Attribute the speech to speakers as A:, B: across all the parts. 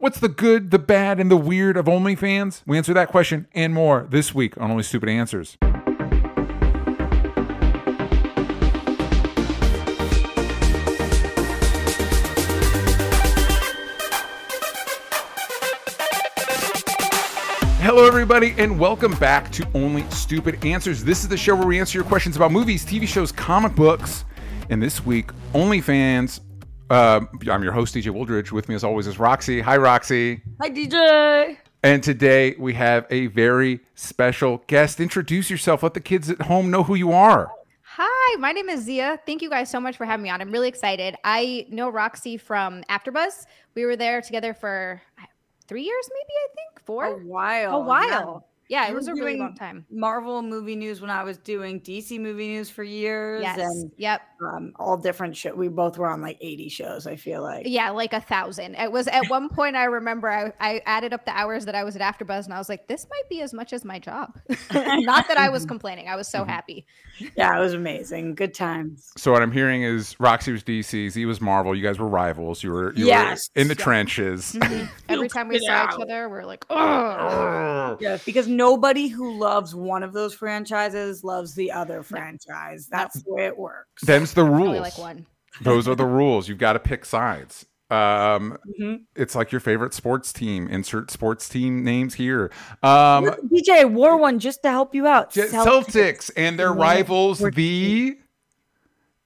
A: What's the good, the bad, and the weird of OnlyFans? We answer that question and more this week on Only Stupid Answers. Hello, everybody, and welcome back to Only Stupid Answers. This is the show where we answer your questions about movies, TV shows, comic books. And this week, OnlyFans. Uh, I'm your host, DJ Wooldridge. With me, as always, is Roxy. Hi, Roxy.
B: Hi, DJ.
A: And today we have a very special guest. Introduce yourself. Let the kids at home know who you are.
C: Hi, my name is Xia. Thank you guys so much for having me on. I'm really excited. I know Roxy from AfterBuzz. We were there together for three years, maybe I think four.
B: A while.
C: A while. Yeah, it was a really long time.
B: Marvel movie news when I was doing DC movie news for years.
C: Yes.
B: And
C: Yep.
B: um, all different shows. We both were on like 80 shows, I feel like.
C: Yeah, like a thousand. It was at one point. I remember I, I added up the hours that I was at AfterBuzz, and I was like, "This might be as much as my job." Not that I was complaining. I was so happy.
B: Yeah, it was amazing. Good times.
A: So what I'm hearing is Roxy was DC, Z was Marvel. You guys were rivals. You were, you
B: Yes.
A: were in the
B: Yeah.
A: trenches.
C: Every time we
B: it
C: saw each
B: out.
C: other, we're like, "Oh."
B: Yeah, because nobody who loves one of those franchises loves the other franchise. That's the way it works.
A: Them's the rules.
C: Only like one.
A: Those are the rules. You've got to pick sides. Um,
B: Mhm.
A: it's like your favorite sports team. Insert sports team names here. Um,
B: DJ I wore one just to help you out.
A: J- Celtics and their rivals, the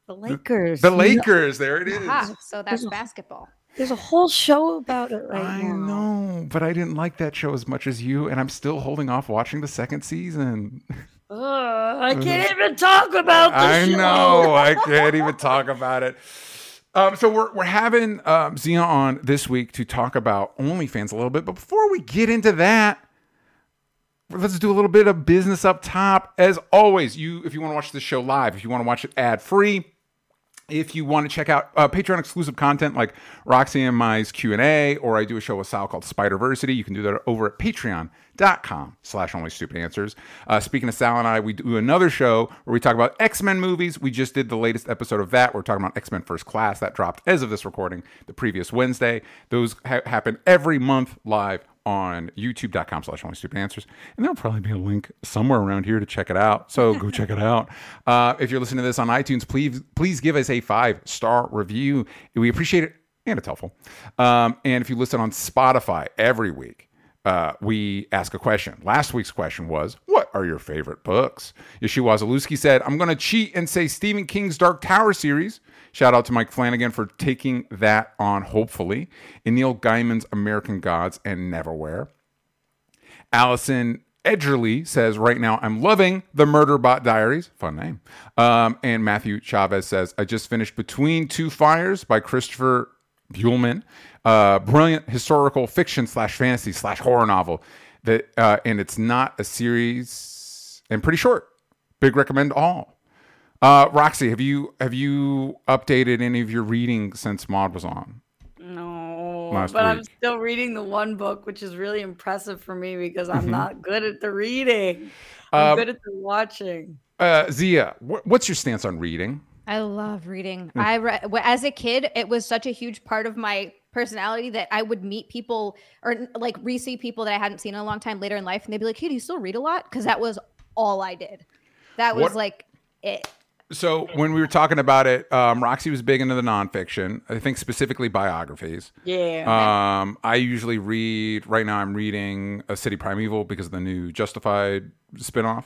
B: The Lakers.
A: the Lakers. There it is.
C: Ah, so that's basketball.
B: There's a whole show about it right
A: I
B: now.
A: know, but I didn't like that show as much as you, and I'm still holding off watching the second season.
B: Ugh, I can't even talk about the
A: I
B: show.
A: know. I can't even talk about it. Um, so we're we're having um, on this week to talk about OnlyFans a little bit. But before we get into that, let's do a little bit of business up top. As always, you if you want to watch the show live, if you want to watch it ad free, if you want to check out uh, Patreon exclusive content like Roxy and My's Q&A, or I do a show with Sal called Spiderversity, you can do that over at patreon.com slash only stupid answers. Uh, speaking of Sal and I, we do another show where we talk about X-Men movies. We just did the latest episode of that. We're talking about X-Men First Class. That dropped as of this recording the previous Wednesday. Those ha- happen every month live on youtube.com slash only stupid answers. And there'll probably be a link somewhere around here to check it out. So go check it out. Uh, if you're listening to this on itunes please please give us a five star review. We appreciate it and it's helpful. Um, and if you listen on spotify every week uh, we ask a question. Last week's question was, What are your favorite books? Yeshua Zalewski said, I'm going to cheat and say Stephen King's Dark Tower series. Shout out to Mike Flanagan for taking that on, hopefully. And Neil Gaiman's American Gods and Neverwhere. Allison Edgerly says, right now I'm loving the Murderbot Diaries. Fun name. Um, and Matthew Chavez says, I just finished Between Two Fires by Christopher Buehlman. Uh, brilliant historical fiction slash fantasy slash horror novel. That uh, and it's not a series and pretty short. Big recommend all. Uh, Roxy, have you have you updated any of your reading since Maud was on?
B: No,
A: Last
B: but I'm still reading the one book, which is really impressive for me because I'm
A: Mhm.
B: not good at the reading. I'm
A: Um,
B: good at the watching.
A: Uh, Xia, wh- what's your stance on reading?
C: I love reading.
A: Hmm.
C: I read as a kid. It was such a huge part of my personality that I would meet people or like re-see people that I hadn't seen in a long time later in life, and they'd be like, "Hey, do you still read a lot?" Because that was all I did. That was
A: What-
C: like it.
A: So when we were talking about it, um, Roxy was big into the nonfiction. I think specifically biographies.
B: Yeah.
A: Um, I usually read. Right now, I'm reading A City Primeval because of the new Justified spinoff.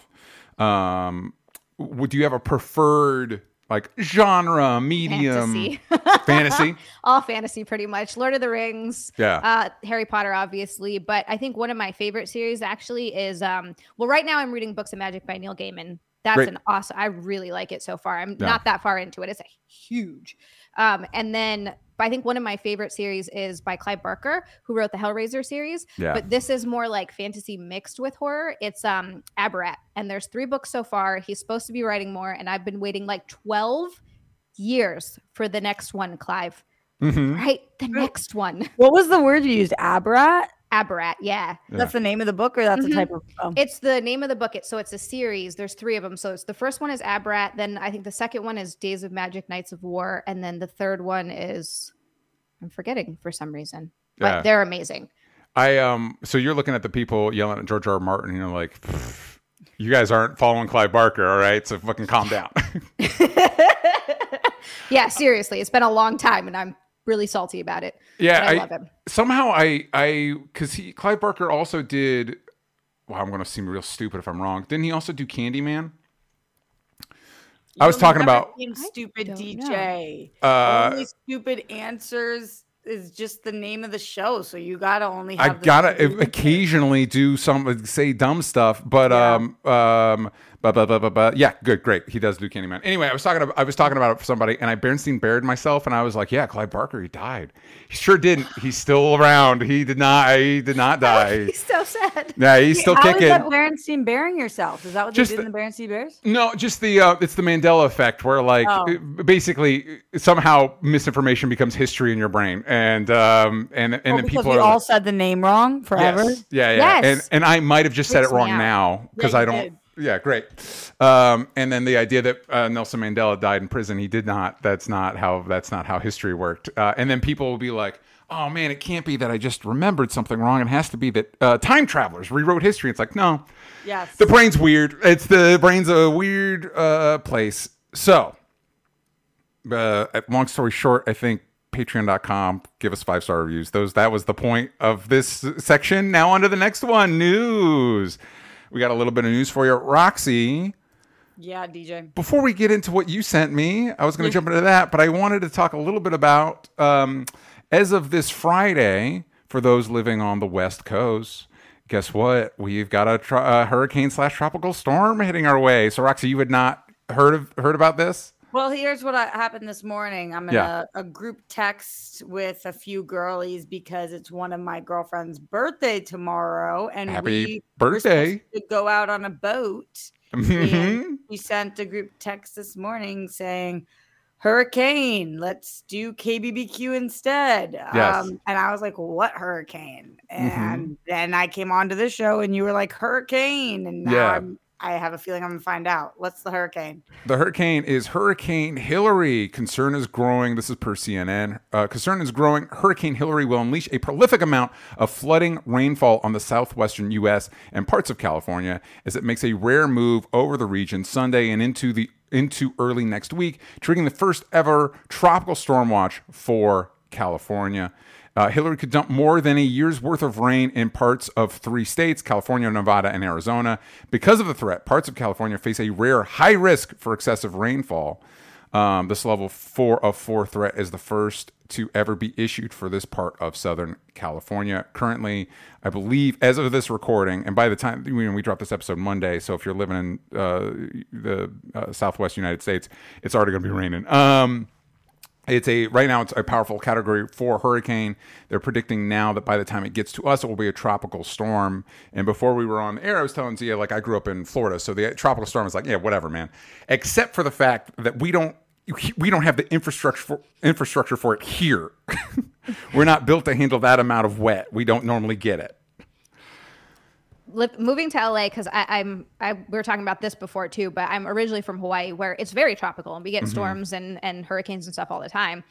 A: Um, would you have a preferred like genre, medium,
C: Fantasy.
A: fantasy?
C: all fantasy pretty much lord of the rings
A: Yeah.
C: uh harry potter obviously but i think one of my favorite series actually is um well right now i'm reading books of magic by neil gaiman that's
A: Great.
C: an awesome i really like it so far i'm
A: Yeah.
C: not that far into it it's a huge um and then I think one of my favorite series is by Clive Barker, who wrote the Hellraiser series.
A: Yeah.
C: But this is more like fantasy mixed with horror. It's um Abarat, and there's three books so far. He's supposed to be writing more, and I've been waiting like 12 years for the next one, Clive.
A: Mhm.
C: Right? The next one.
B: What was the word you used? Abarat?
C: Abarat, yeah.
B: That's the name of the book, or that's
C: Mhm.
B: a type of. Oh.
C: It's the name of the book. It's so it's a series. There's three of them. So it's the first one is Abarat. Then I think the second one is Days of Magic, Nights of War, and then the third one is I'm forgetting for some reason. but they're amazing.
A: I um. So you're looking at the people yelling at George R. R. Martin. And you're like, you guys aren't following Clive Barker, all right? So fucking calm down.
C: Yeah, seriously, it's been a long time, and I'm really salty about it.
A: yeah,
C: I,
A: I,
C: love him.
A: somehow I I because he Clive Barker also did. Wow, I'm gonna seem real stupid if I'm wrong. Didn't he also do Candyman? I was talking about-
B: stupid DJ.
A: Uh,
B: only stupid answers is just the name of the show, so you gotta only.
A: I
B: Have the
A: gotta occasionally do some say dumb stuff, but
B: Yeah.
A: um um but but but but but yeah, good, great. He does do Candyman. Anyway, I was talking about I was talking about it for somebody, and I Bernstein bared myself, and I was like, yeah, Clive Barker, he died. He sure didn't. He's still around. He did not. He did not die.
C: He's so sad.
A: Yeah, he's still
B: How is
A: kicking.
B: that Berenstein bearing yourself? Is that what
A: Just
B: they did in
A: the-
B: the Berenstein Bears?
A: No, just the uh, it's the Mandela effect, where like
B: Oh.
A: basically somehow misinformation becomes history in your brain, and um and and
B: Oh,
A: then people
B: we all
A: like,
B: said the name wrong forever.
A: Yes. Yeah, yeah.
C: Yes.
A: And and I might have just said it wrong now because
B: Yeah,
A: I don't.
B: did.
A: Yeah, great. Um, and then the idea that uh, Nelson Mandela died in prison, he did not. That's not how. That's not how history worked. Uh, and then people will be like, "Oh man, it can't be that I just remembered something wrong. It has to be that uh, time travelers rewrote history." It's like, no,
B: Yes.
A: the brain's weird. It's the brain's a weird uh, place. So, uh, long story short, I think patreon.com give us five star reviews those that was the point of this section now on to the next one news we got a little bit of news for you roxy
B: yeah, DJ.
A: before we get into what you sent me, I was going to jump into that, but I wanted to talk a little bit about um, as of this Friday, for those living on the West Coast, guess what? We've got a, tr- a hurricane slash tropical storm hitting our way. So, Roxy, you had not heard of heard about this?
B: Well, here's what happened this morning. I'm in
A: Yeah.
B: a, a group text with a few girlies because it's one of my girlfriend's birthday tomorrow, and
A: Happy
B: we
A: birthday.
B: to go out on a boat. We sent a group text this morning saying, "Hurricane, let's do KBBQ instead."
A: Yes. Mm-hmm.
B: Um, and I was like, "What hurricane?" And then I came onto the show, and you were like, "Hurricane," and now
A: Yeah.
B: I'm, I have a feeling I'm gonna find out. What's the hurricane?
A: The hurricane is Hurricane Hilary. Concern is growing. This is per CNN. Uh, concern is growing. Hurricane Hilary will unleash a prolific amount of flooding rainfall on the southwestern U.S. and parts of California as it makes a rare move over the region Sunday and into the into early next week, triggering the first ever tropical storm watch for California. Uh, Hilary could dump more than a year's worth of rain in parts of three states California, Nevada, and Arizona. Because of the threat, parts of California face a rare high risk for excessive rainfall. Um, this level four of four threat is the first to ever be issued for this part of Southern California. Currently, I believe, as of this recording, and by the time you know, we drop this episode Monday, so if you're living in uh, the uh, Southwest United States, it's already going to be raining. Um, it's a right now it's a powerful category four hurricane. They're predicting now that by the time it gets to us, it will be a tropical storm. And before we were on air, I was telling Xia like I grew up in Florida, so the tropical storm is like yeah, whatever, man. Except for the fact that we don't we don't have the infrastructure for, infrastructure for it here. we're not built to handle that amount of wet. We don't normally get it.
C: Moving to LA because I'm I we were talking about this before too, but I'm originally from Hawaii where it's very tropical and we get storms and and hurricanes and stuff all the time.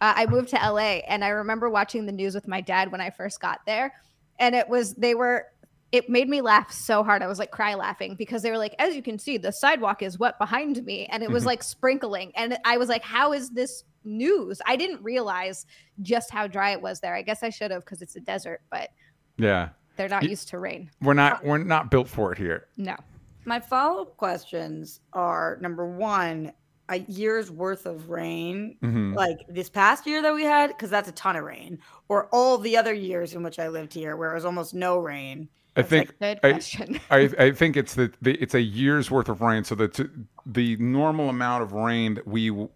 C: Uh, I moved to LA and I remember watching the news with my dad when I first got there, and it was they were it made me laugh so hard I was like cry laughing because they were like as you can see the sidewalk is wet behind me and it was like sprinkling and I was like how is this news? I didn't realize just how dry it was there. I guess I should have because it's a desert, but
A: Yeah,
C: they're not
A: Y-
C: used to rain.
A: we're not we're not built for it here.
C: No.
B: My follow up questions are number one, a year's worth of rain,
A: Mhm.
B: like this past year that we had, because that's a ton of rain, or all the other years in which I lived here where it was almost no rain.
A: I think
C: Good
A: I-
C: question.
A: I, I think it's the, the it's a year's worth of rain. So the the normal amount of rain that we w-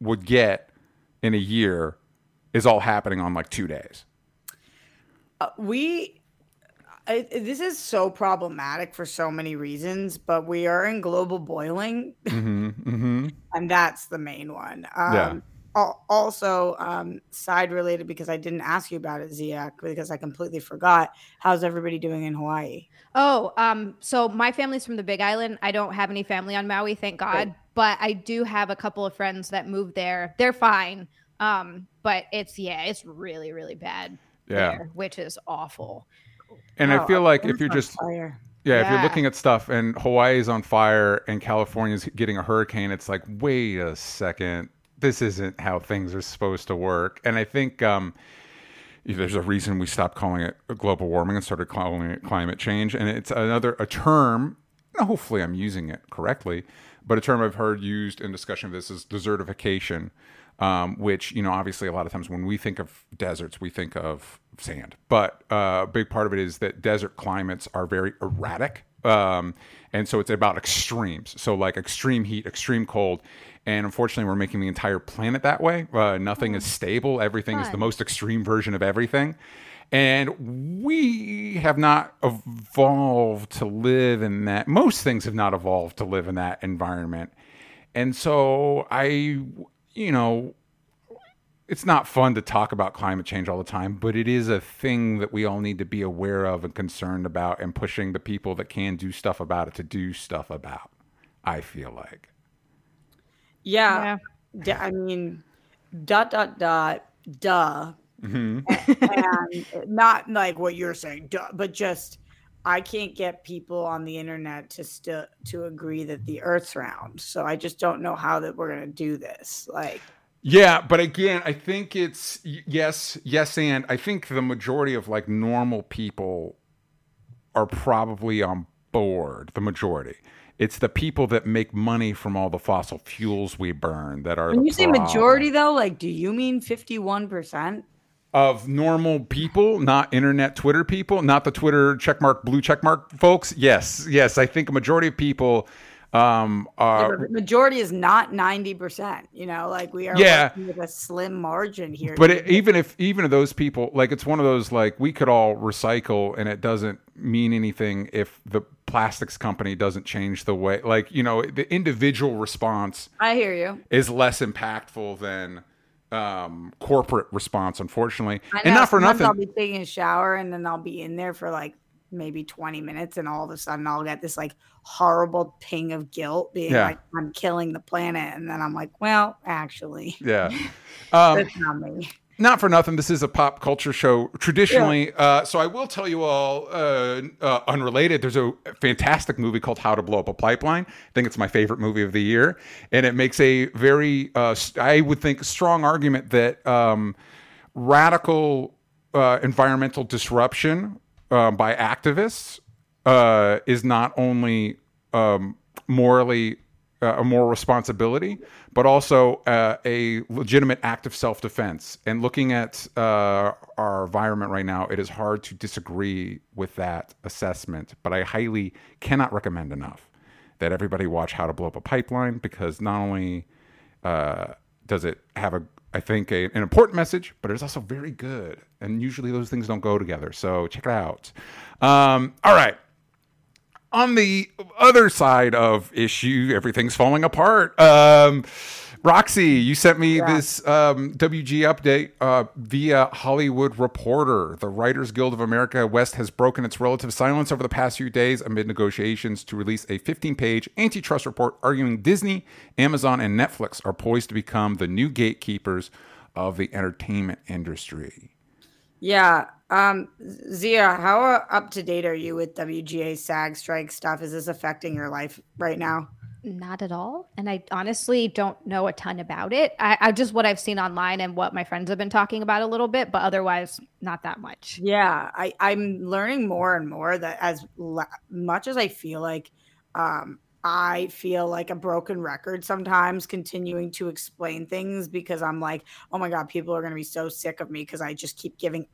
A: would get in a year is all happening on like two days.
B: Uh, we, I, this is so problematic for so many reasons, but we are in global boiling,
A: hmm hmm
B: and that's the main one. Um,
A: Yeah.
B: al- Also, um, side related because I didn't ask you about it, Ziak, because I completely forgot. How's everybody doing in Hawaii?
C: Oh, um, so my family's from the Big Island. I don't have any family on Maui, thank God. But I do have a couple of friends that moved there. They're fine. Um, but it's yeah, it's really, really bad.
A: Yeah.
C: there, which is awful.
A: And I
B: Oh,
A: feel like if you're just
B: fire.
A: Yeah, if you're looking at stuff and Hawaii's on fire and California's getting a hurricane, it's like, wait a second, this isn't how things are supposed to work. And I think um, there's a reason we stopped calling it global warming and started calling it climate change. And it's another a term. Hopefully, I'm using it correctly, but a term I've heard used in discussion of this is desertification. Um, which you know, obviously, a lot of times when we think of deserts, we think of sand. But uh, a big part of it is that desert climates are very erratic, um, and so it's about extremes. So like extreme heat, extreme cold, and unfortunately, we're making the entire planet that way. Uh, nothing is stable. Everything is the most extreme version of everything. And we have not evolved to live in that. Most things have not evolved to live in that environment. And so I, you know, it's not fun to talk about climate change all the time, but it is a thing that we all need to be aware of and concerned about and pushing the people that can do stuff about it to do stuff about. I feel like.
B: Yeah. I mean, dot dot dot, duh,
A: hmm
B: and not like what you're saying, duh, but just I can't get people on the internet to still to agree that the Earth's round. So I just don't know how that we're gonna do this. Like,
A: Yeah, but again, I think it's yes, yes, and I think the majority of like normal people are probably on board. The majority. It's the people that make money from all the fossil fuels we burn that are.
B: when
A: the
B: you say majority, though, like, do you mean fifty-one percent?
A: Of normal people, not internet Twitter people, not the Twitter checkmark blue checkmark folks. Yes, yes, I think a majority of people um are
B: majority is not ninety percent. You know, like we are
A: Yeah.
B: with a slim margin here.
A: but it, even if even if those people like it's one of those like we could all recycle and it doesn't mean anything if the plastics company doesn't change the way like you know the individual response
B: I hear you.
A: is less impactful than um corporate response unfortunately and not for nothing
B: I'll be taking a shower and then I'll be in there for like maybe 20 minutes and all of a sudden I'll get this like horrible ping of guilt being
A: Yeah.
B: like I'm killing the planet and then I'm like, well, actually,
A: yeah um
B: that's not me.
A: Not for nothing this is a pop culture show traditionally. Uh, so i will tell you all uh, uh, unrelated there's a fantastic movie called how to blow up a pipeline. I think it's my favorite movie of the year. And it makes a very uh, i would think strong argument that um, radical uh, environmental disruption uh, by activists uh, is not only um, morally uh, a moral responsibility, but also uh, a legitimate act of self-defense. And looking at uh, our environment right now, it is hard to disagree with that assessment. But I highly cannot recommend enough that everybody watch How to Blow Up a Pipeline because not only uh, does it have a I think a, an important message, but it's also very good. And usually those things don't go together. So check it out. Um, all right on the other side of issue, everything's falling apart. Um, Roxy, you sent me this um, WG update uh, via Hollywood Reporter. The Writers Guild of America West has broken its relative silence over the past few days amid negotiations to release a 15 page antitrust report arguing Disney, Amazon, and Netflix are poised to become the new gatekeepers of the entertainment industry.
B: Yeah. Um, Xia, how up to date are you with WGA SAG strike stuff? Is this affecting your life right now?
C: Not at all. And I honestly don't know a ton about it. I, I just what I've seen online and what my friends have been talking about a little bit, but otherwise, not that much.
B: Yeah, I, I'm learning more and more that as la- much as I feel like um, I feel like a broken record sometimes continuing to explain things because I'm like, oh my God, people are going to be so sick of me because I just keep giving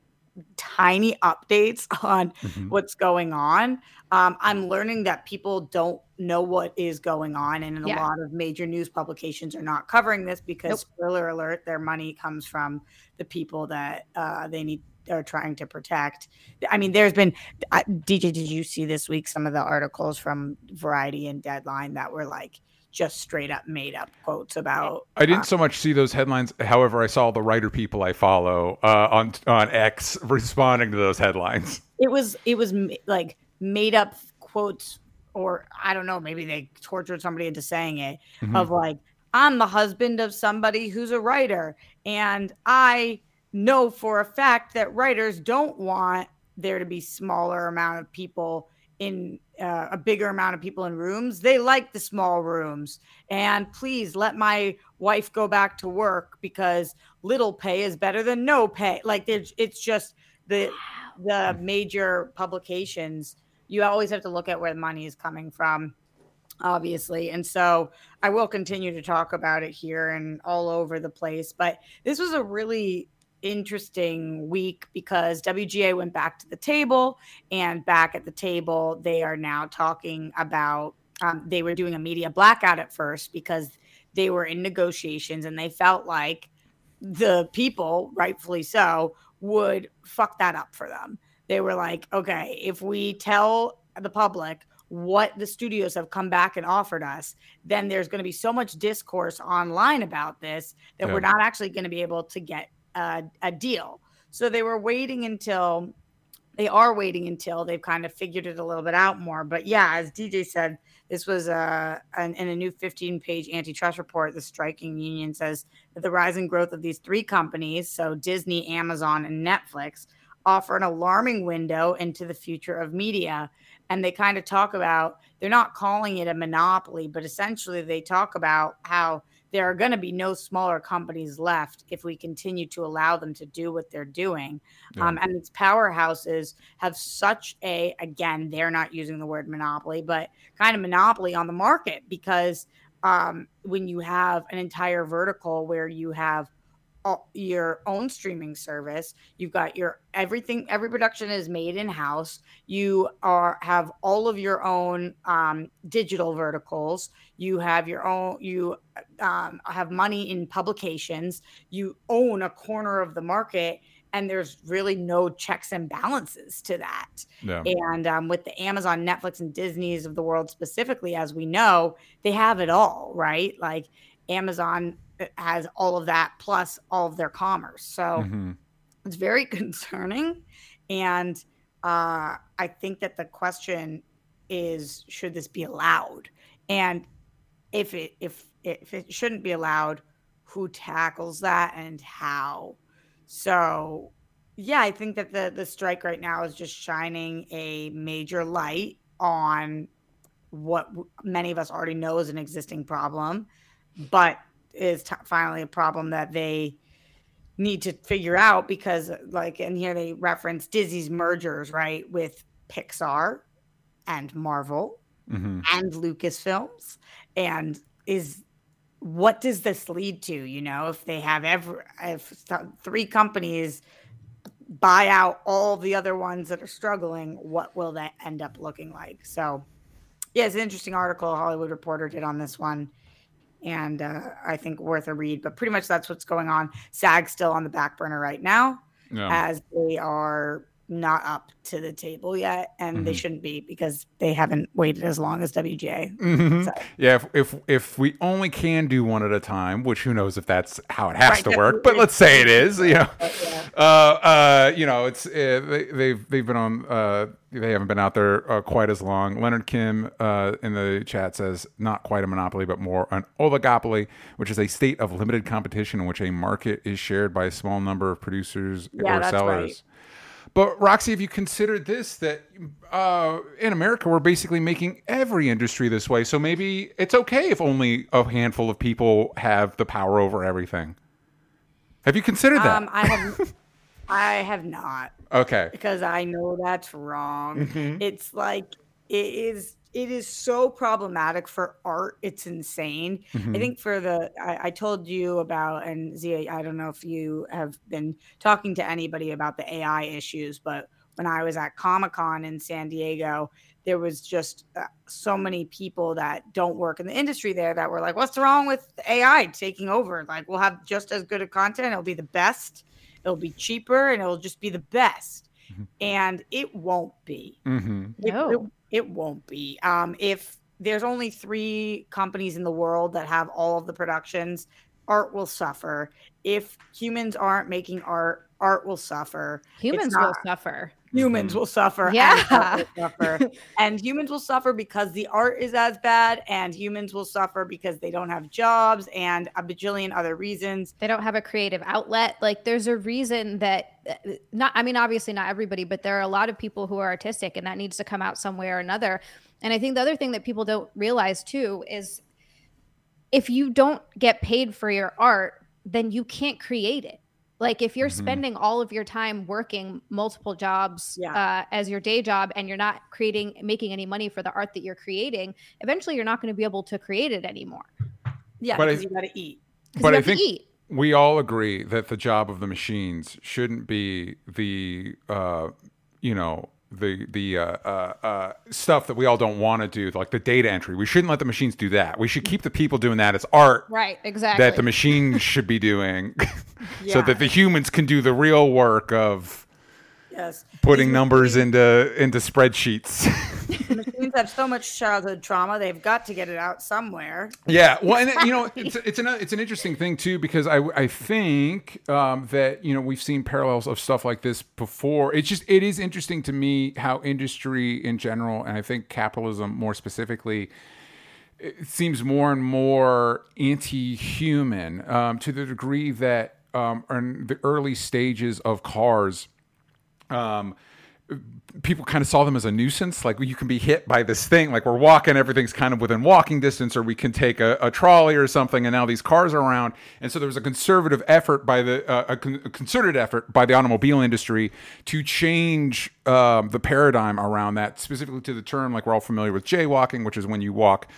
B: tiny updates on
A: Mhm.
B: what's going on. Um, I'm learning that people don't know what is going on, and a lot of major news publications are not covering this because,
C: Nope.
B: spoiler alert, their money comes from the people that uh, they need are trying to protect. I mean, there's been I, DJ. Did you see this week some of the articles from Variety and Deadline that were like just straight up made up quotes about?
A: I didn't so much see those headlines. However, I saw the writer people I follow uh, on on X responding to those headlines.
B: it was it was like made up quotes or i don't know maybe they tortured somebody into saying it
A: Mhm.
B: of like i'm the husband of somebody who's a writer and i know for a fact that writers don't want there to be smaller amount of people in uh, a bigger amount of people in rooms. They like the small rooms. And please let my wife go back to work because little pay is better than no pay. Like there's, it's just the the major publications. You always have to look at where the money is coming from, obviously. And so I will continue to talk about it here and all over the place. But this was a really interesting week because WGA went back to the table, and back at the table, they are now talking about. Um, they were doing a media blackout at first because they were in negotiations and they felt like the people, rightfully so, would fuck that up for them. They were like, okay, if we tell the public what the studios have come back and offered us, then there's going to be so much discourse online about this that yeah. we're not actually going to be able to get a, a deal. So they were waiting until they are waiting until they've kind of figured it a little bit out more. But yeah, as DJ said, this was uh, an, in a new 15 page antitrust report. The striking union says that the rising growth of these three companies, so Disney, Amazon, and Netflix, offer an alarming window into the future of media. And they kind of talk about, they're not calling it a monopoly, but essentially they talk about how there are going to be no smaller companies left if we continue to allow them to do what they're doing. Yeah. Um, and these powerhouses have such a, again, they're not using the word monopoly, but kind of monopoly on the market because um, when you have an entire vertical where you have your own streaming service. You've got your everything every production is made in house you are have all of your own um, digital verticals. You have your own you um, have money in publications. You own a corner of the market and there's really no checks and balances to that. Yeah. and um, with the amazon netflix and disney's of the world specifically as we know they have it all right? Like amazon has all of that plus all of their commerce. So mm-hmm. it's very concerning. And uh, I think that the question is should this be allowed? And if it if if it shouldn't be allowed, who tackles that and how? So yeah, I think that the the strike right now is just shining a major light on what many of us already know is an existing problem, but is t- finally a problem that they need to figure out because like and here they reference Disney's mergers right with Pixar and Marvel mm-hmm. and Lucasfilms. And is what does this lead to you know if they have ever if three companies buy out all the other ones that are struggling what will that end up looking like? So yeah it's an interesting article hollywood reporter did on this one and uh, I think worth a read. But pretty much that's what's going on. SAG still on the back burner right now, yeah. as they are not up to the table yet, and mm-hmm. they shouldn't be because they haven't waited as long as WGA.
A: Mm-hmm. So. Yeah, if, if, if we only can do one at a time, which who knows if that's how it has right, to work, but let's say it is. You know, yeah. uh, uh, you know, it's uh, they, have they've, they've been on. Uh, they haven't been out there uh, quite as long. Leonard Kim uh, in the chat says not quite a monopoly, but more an oligopoly, which is a state of limited competition in which a market is shared by a small number of producers yeah, or sellers. Right. But Roxy, have you considered this that uh, in America we're basically making every industry this way? So maybe it's okay if only a handful of people have the power over everything. Have you considered that?
B: Um, I have. I have not.
A: Okay.
B: Because I know that's wrong. Mm-hmm. It's like it is it is so problematic for art. It's insane. Mm-hmm. I think for the I, I, told you about and Xia, I don't know if you have been talking to anybody about the AI issues, but when I was at Comic Con in San Diego, there was just uh, so many people that don't work in the industry there that were like, "What's wrong with AI taking over? Like, we'll have just as good a content. It'll be the best. It'll be cheaper, and it'll just be the best." Mm-hmm. And it won't be.
C: Mm-hmm. It, no.
B: It, it won't be. Um, if there's only three companies in the world that have all of the productions, art will suffer. If humans aren't making art, art will suffer.
C: Humans will suffer.
B: Humans will suffer. and
C: Yeah.
B: art will suffer. and humans will suffer because the art is as bad, and humans will suffer because they don't have jobs and a bajillion other reasons.
C: they don't have a creative outlet like there's a reason that uh, not i mean obviously not everybody but there are a lot of people who are artistic and that needs to come out some way or another and i think the other thing that people don't realize too is if you don't get paid for your art then you can't create it like if you're
A: Mhm.
C: spending all of your time working multiple jobs
B: Yeah.
C: uh, as your day job and you're not creating making any money for the art that you're creating eventually you're not going to be able to create it anymore
B: Yeah,
A: But I-
B: because you got to eat.
A: But I think
C: eat
A: we all agree that the job of the machines shouldn't be the uh, you know the the uh, uh, uh, stuff that we all don't want to do, like the data entry. We shouldn't let the machines do that. We should keep the people doing that as art
C: right exactly
A: that the machines should be doing, so that the humans can do the real work of
B: Yes.
A: putting
B: These
A: numbers into into spreadsheets.
B: machines have so much childhood trauma; they've got to get it out somewhere.
A: Yeah, well, and you know, it's it's an it's an interesting thing too because I I think um, that you know we've seen parallels of stuff like this before. It's just it is interesting to me how industry in general, and I think capitalism more specifically, it seems more and more anti-human um, to the degree that um, in the early stages of cars. Um, people kind of saw them as a nuisance. Like you can be hit by this thing. Like we're walking, everything's kind of within walking distance, or we can take a, a trolley or something. And now these cars are around. And so there was a conservative effort by the uh, a, con- a concerted effort by the automobile industry to change um, the paradigm around that, specifically to the term like we're all familiar with jaywalking, which is when you walk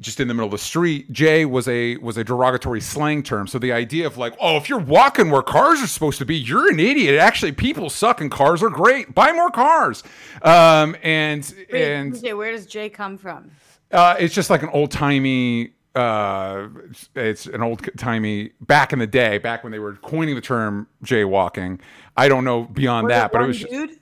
A: just in the middle of the street. Jay was a was a derogatory slang term. So the idea of like, oh, if you're walking where cars are supposed to be, you're an idiot. Actually, people suck and cars are great. Buy more cars. Um, and
B: Wait,
A: and
B: where does Jay come from?
A: uh, it's just like an old timey. Uh, it's an old timey back in the day, back when they were coining the term jaywalking. I don't know beyond
B: Was
A: that, but it was just,
B: dude.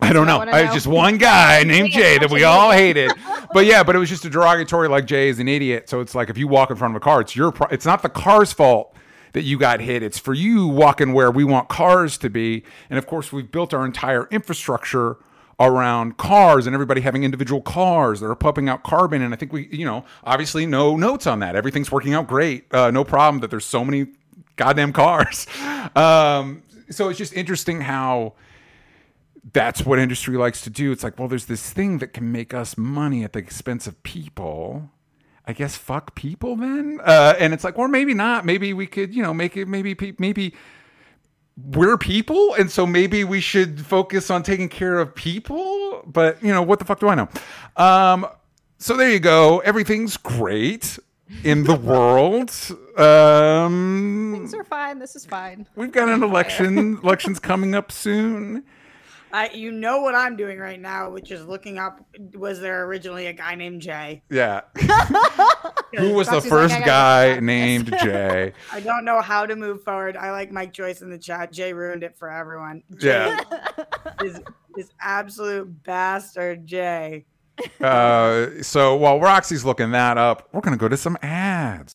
A: I don't know. I was
C: know.
A: just one guy named Jay that we all hated. But yeah, but it was just a derogatory like Jay is an idiot. So it's like if you walk in front of a car, it's your pro- it's not the car's fault that you got hit. It's for you walking where we want cars to be. And of course, we've built our entire infrastructure around cars and everybody having individual cars that are pumping out carbon. And I think we, you know, obviously no notes on that. Everything's working out great. Uh, no problem that there's so many goddamn cars. Um, so it's just interesting how that's what industry likes to do. It's like, well, there's this thing that can make us money at the expense of people. I guess fuck people then. Uh, and it's like, or maybe not. Maybe we could, you know, make it. Maybe maybe we're people, and so maybe we should focus on taking care of people. But you know, what the fuck do I know? Um, so there you go. Everything's great in the world. Um,
C: Things are fine. This is fine.
A: we've got an election. Elections coming up soon.
B: I, you know what I'm doing right now, which is looking up. Was there originally a guy named Jay?
A: Yeah. Who was the
C: Roxy's like,
A: first guy named Jay?
B: I don't know how to move forward. I like Mike Joyce in the chat. Jay ruined it for everyone. Jay
A: Yeah.
B: is is absolute bastard. Jay.
A: Uh, so while Roxy's looking that up, we're gonna go to some ads.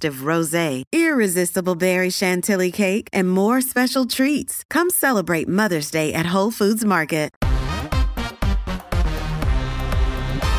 D: rosé, irresistible berry chantilly cake, and more special treats. Come celebrate Mother's Day at Whole Foods Market.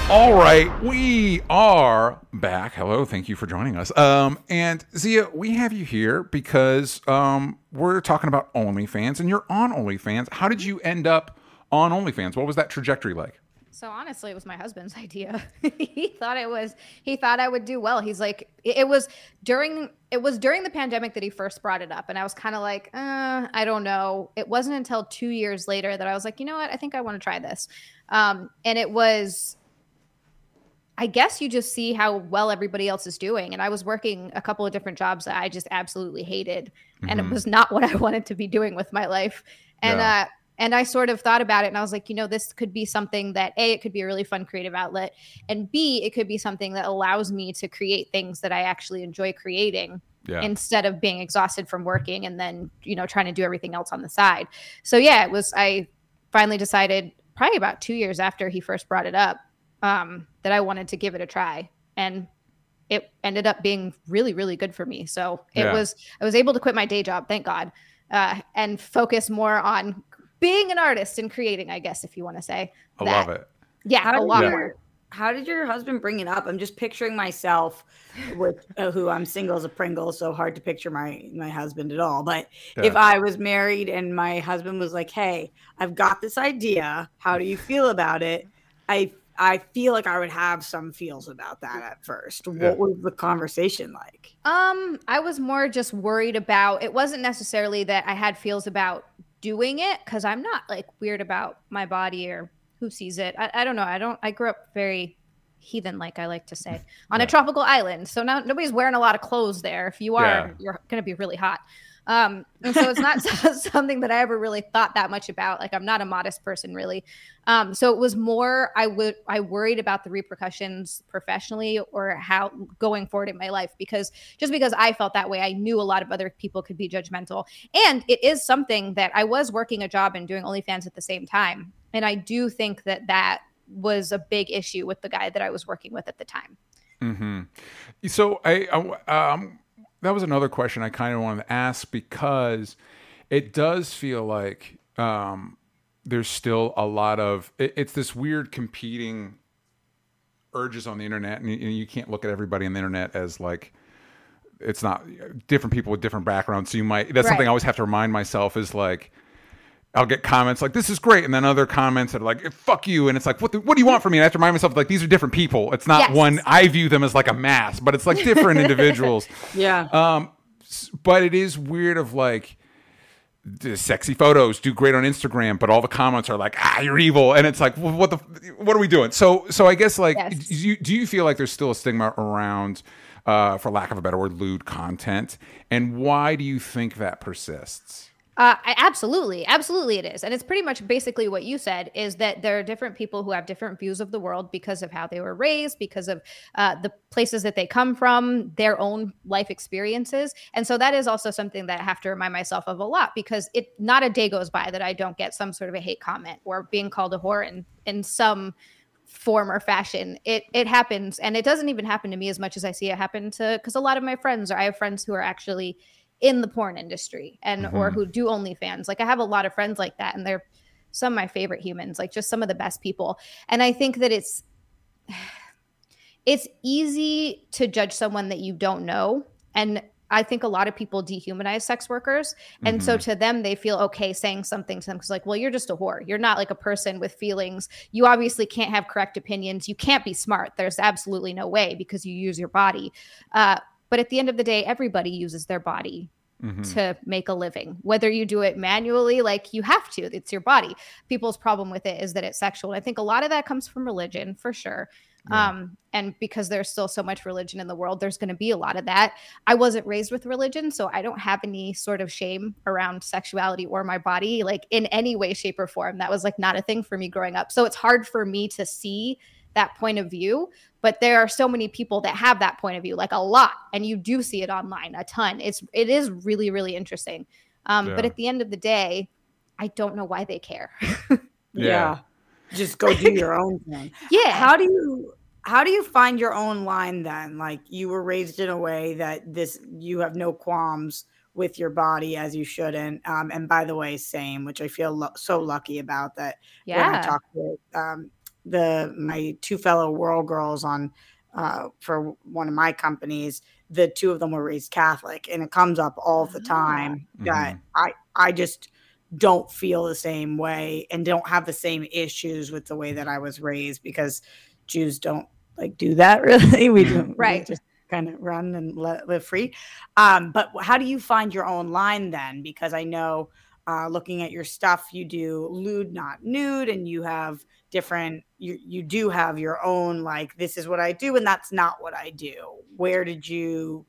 A: All right, we are back. Hello, thank you for joining us. Um, and Xia, we have you here because um, we're talking about OnlyFans, and you're on OnlyFans. How did you end up on OnlyFans? What was that trajectory like?
C: So honestly, it was my husband's idea. he thought it was he thought I would do well. He's like it, was during it was during the pandemic that he first brought it up and I was kind of like, uh, I don't know. It wasn't until 2 years later that I was like, "You know what? I think I want to try this." Um, and it was I guess you just see how well everybody else is doing. And I was working a couple of different jobs that I just absolutely hated. Mm-hmm. And it mm-hmm. was not what I wanted to be doing with my life. And yeah. uh, and I sort of thought about it and I was like, you know, this could be something that A, it could be a really fun creative outlet. And B, it could be something that allows me to create things that I actually enjoy creating. Yeah. instead of being exhausted from working and then you know trying to do everything else on the side so yeah it was i finally decided probably about two years after he first brought it up um, that I wanted to give it a try. And it ended up being really, really good for me. So it yeah. was, I was able to quit my day job, thank God, uh, and focus more on being an artist and creating, I guess, if you want to say.
A: I that. love it.
C: Yeah, how a lot
B: your,
C: more.
B: How did your husband bring it up? I'm just picturing myself with uh, who I'm single as a Pringle, so hard to picture my my husband at all. But yeah. if I was married and my husband was like, "Hey, I've got this idea. How do you feel about it?" I I feel like I would have some feels about that at first. What was the conversation like?
C: Um, I was more just worried about it wasn't necessarily that I had feels about doing it because I'm not like weird about my body or who sees it. I, I don't know. I don't I grew up very heathen like I like to say on yeah. a tropical island. So now nobody's wearing a lot of clothes there. If you are, yeah. you're gonna be really hot. Um, and so it's not something that I ever really thought that much about. Like I'm not a modest person really. Um, so it was more I would I worried about the repercussions professionally or how going forward in my life because just because I felt that way, I knew a lot of other people could be judgmental. And it is something that I was working a job and doing OnlyFans at the same time. And I do think that that was a big issue with the guy that I was working with at the time.
A: Mm-hmm. So I, I um that was another question I kind of wanted to ask because it does feel like um, there's still a lot of it, it's this weird competing urges on the internet, and you, you can't look at everybody on the internet as like it's not different people with different backgrounds. So you might that's right. something I always have to remind myself is like I'll get comments like "This is great," and then other comments that are like "Fuck you," and it's like, "What? The, what do you want from me?" And I have to remind myself like these are different people. It's not yes. one. I view them as like a mass, but it's like different individuals.
B: Yeah.
A: Um, but it is weird of like the sexy photos do great on Instagram, but all the comments are like, "Ah, you're evil," and it's like, well, "What the? What are we doing?" So, so I guess like, yes. do, you, do you feel like there's still a stigma around? Uh, for lack of a better word, lewd content, and why do you think that persists?
C: Uh, absolutely, absolutely, it is, and it's pretty much basically what you said: is that there are different people who have different views of the world because of how they were raised, because of uh, the places that they come from, their own life experiences, and so that is also something that I have to remind myself of a lot because it not a day goes by that I don't get some sort of a hate comment or being called a whore in in some form or fashion. It it happens, and it doesn't even happen to me as much as I see it happen to because a lot of my friends or I have friends who are actually in the porn industry and mm-hmm. or who do OnlyFans. Like I have a lot of friends like that, and they're some of my favorite humans, like just some of the best people. And I think that it's it's easy to judge someone that you don't know. And I think a lot of people dehumanize sex workers. And mm-hmm. so to them, they feel okay saying something to them because, like, well, you're just a whore. You're not like a person with feelings. You obviously can't have correct opinions. You can't be smart. There's absolutely no way because you use your body. Uh, but at the end of the day, everybody uses their body mm-hmm. to make a living. Whether you do it manually, like you have to, it's your body. People's problem with it is that it's sexual. And I think a lot of that comes from religion for sure. Yeah. Um, and because there's still so much religion in the world, there's going to be a lot of that. I wasn't raised with religion, so I don't have any sort of shame around sexuality or my body, like in any way, shape, or form. That was like not a thing for me growing up. So it's hard for me to see that point of view but there are so many people that have that point of view like a lot and you do see it online a ton. It's it is really really interesting. Um, yeah. but at the end of the day i don't know why they care.
B: Yeah. yeah. just go do your own thing.
C: Yeah.
B: How do you how do you find your own line then? Like you were raised in a way that this you have no qualms with your body as you shouldn't. Um, and by the way same which i feel lo- so lucky about that
C: yeah
B: when i talk to um, the my two fellow world girls on uh, for one of my companies, the two of them were raised Catholic, and it comes up all the time mm-hmm. that I I just don't feel the same way and don't have the same issues with the way that I was raised because Jews don't like do that really. we don't
C: Right.
B: We just kind of run and let, live free. Um, but how do you find your own line then? Because I know uh, looking at your stuff, you do lewd, not nude, and you have different. You you do have your own like this is what I do, and that's not what I do. Where did you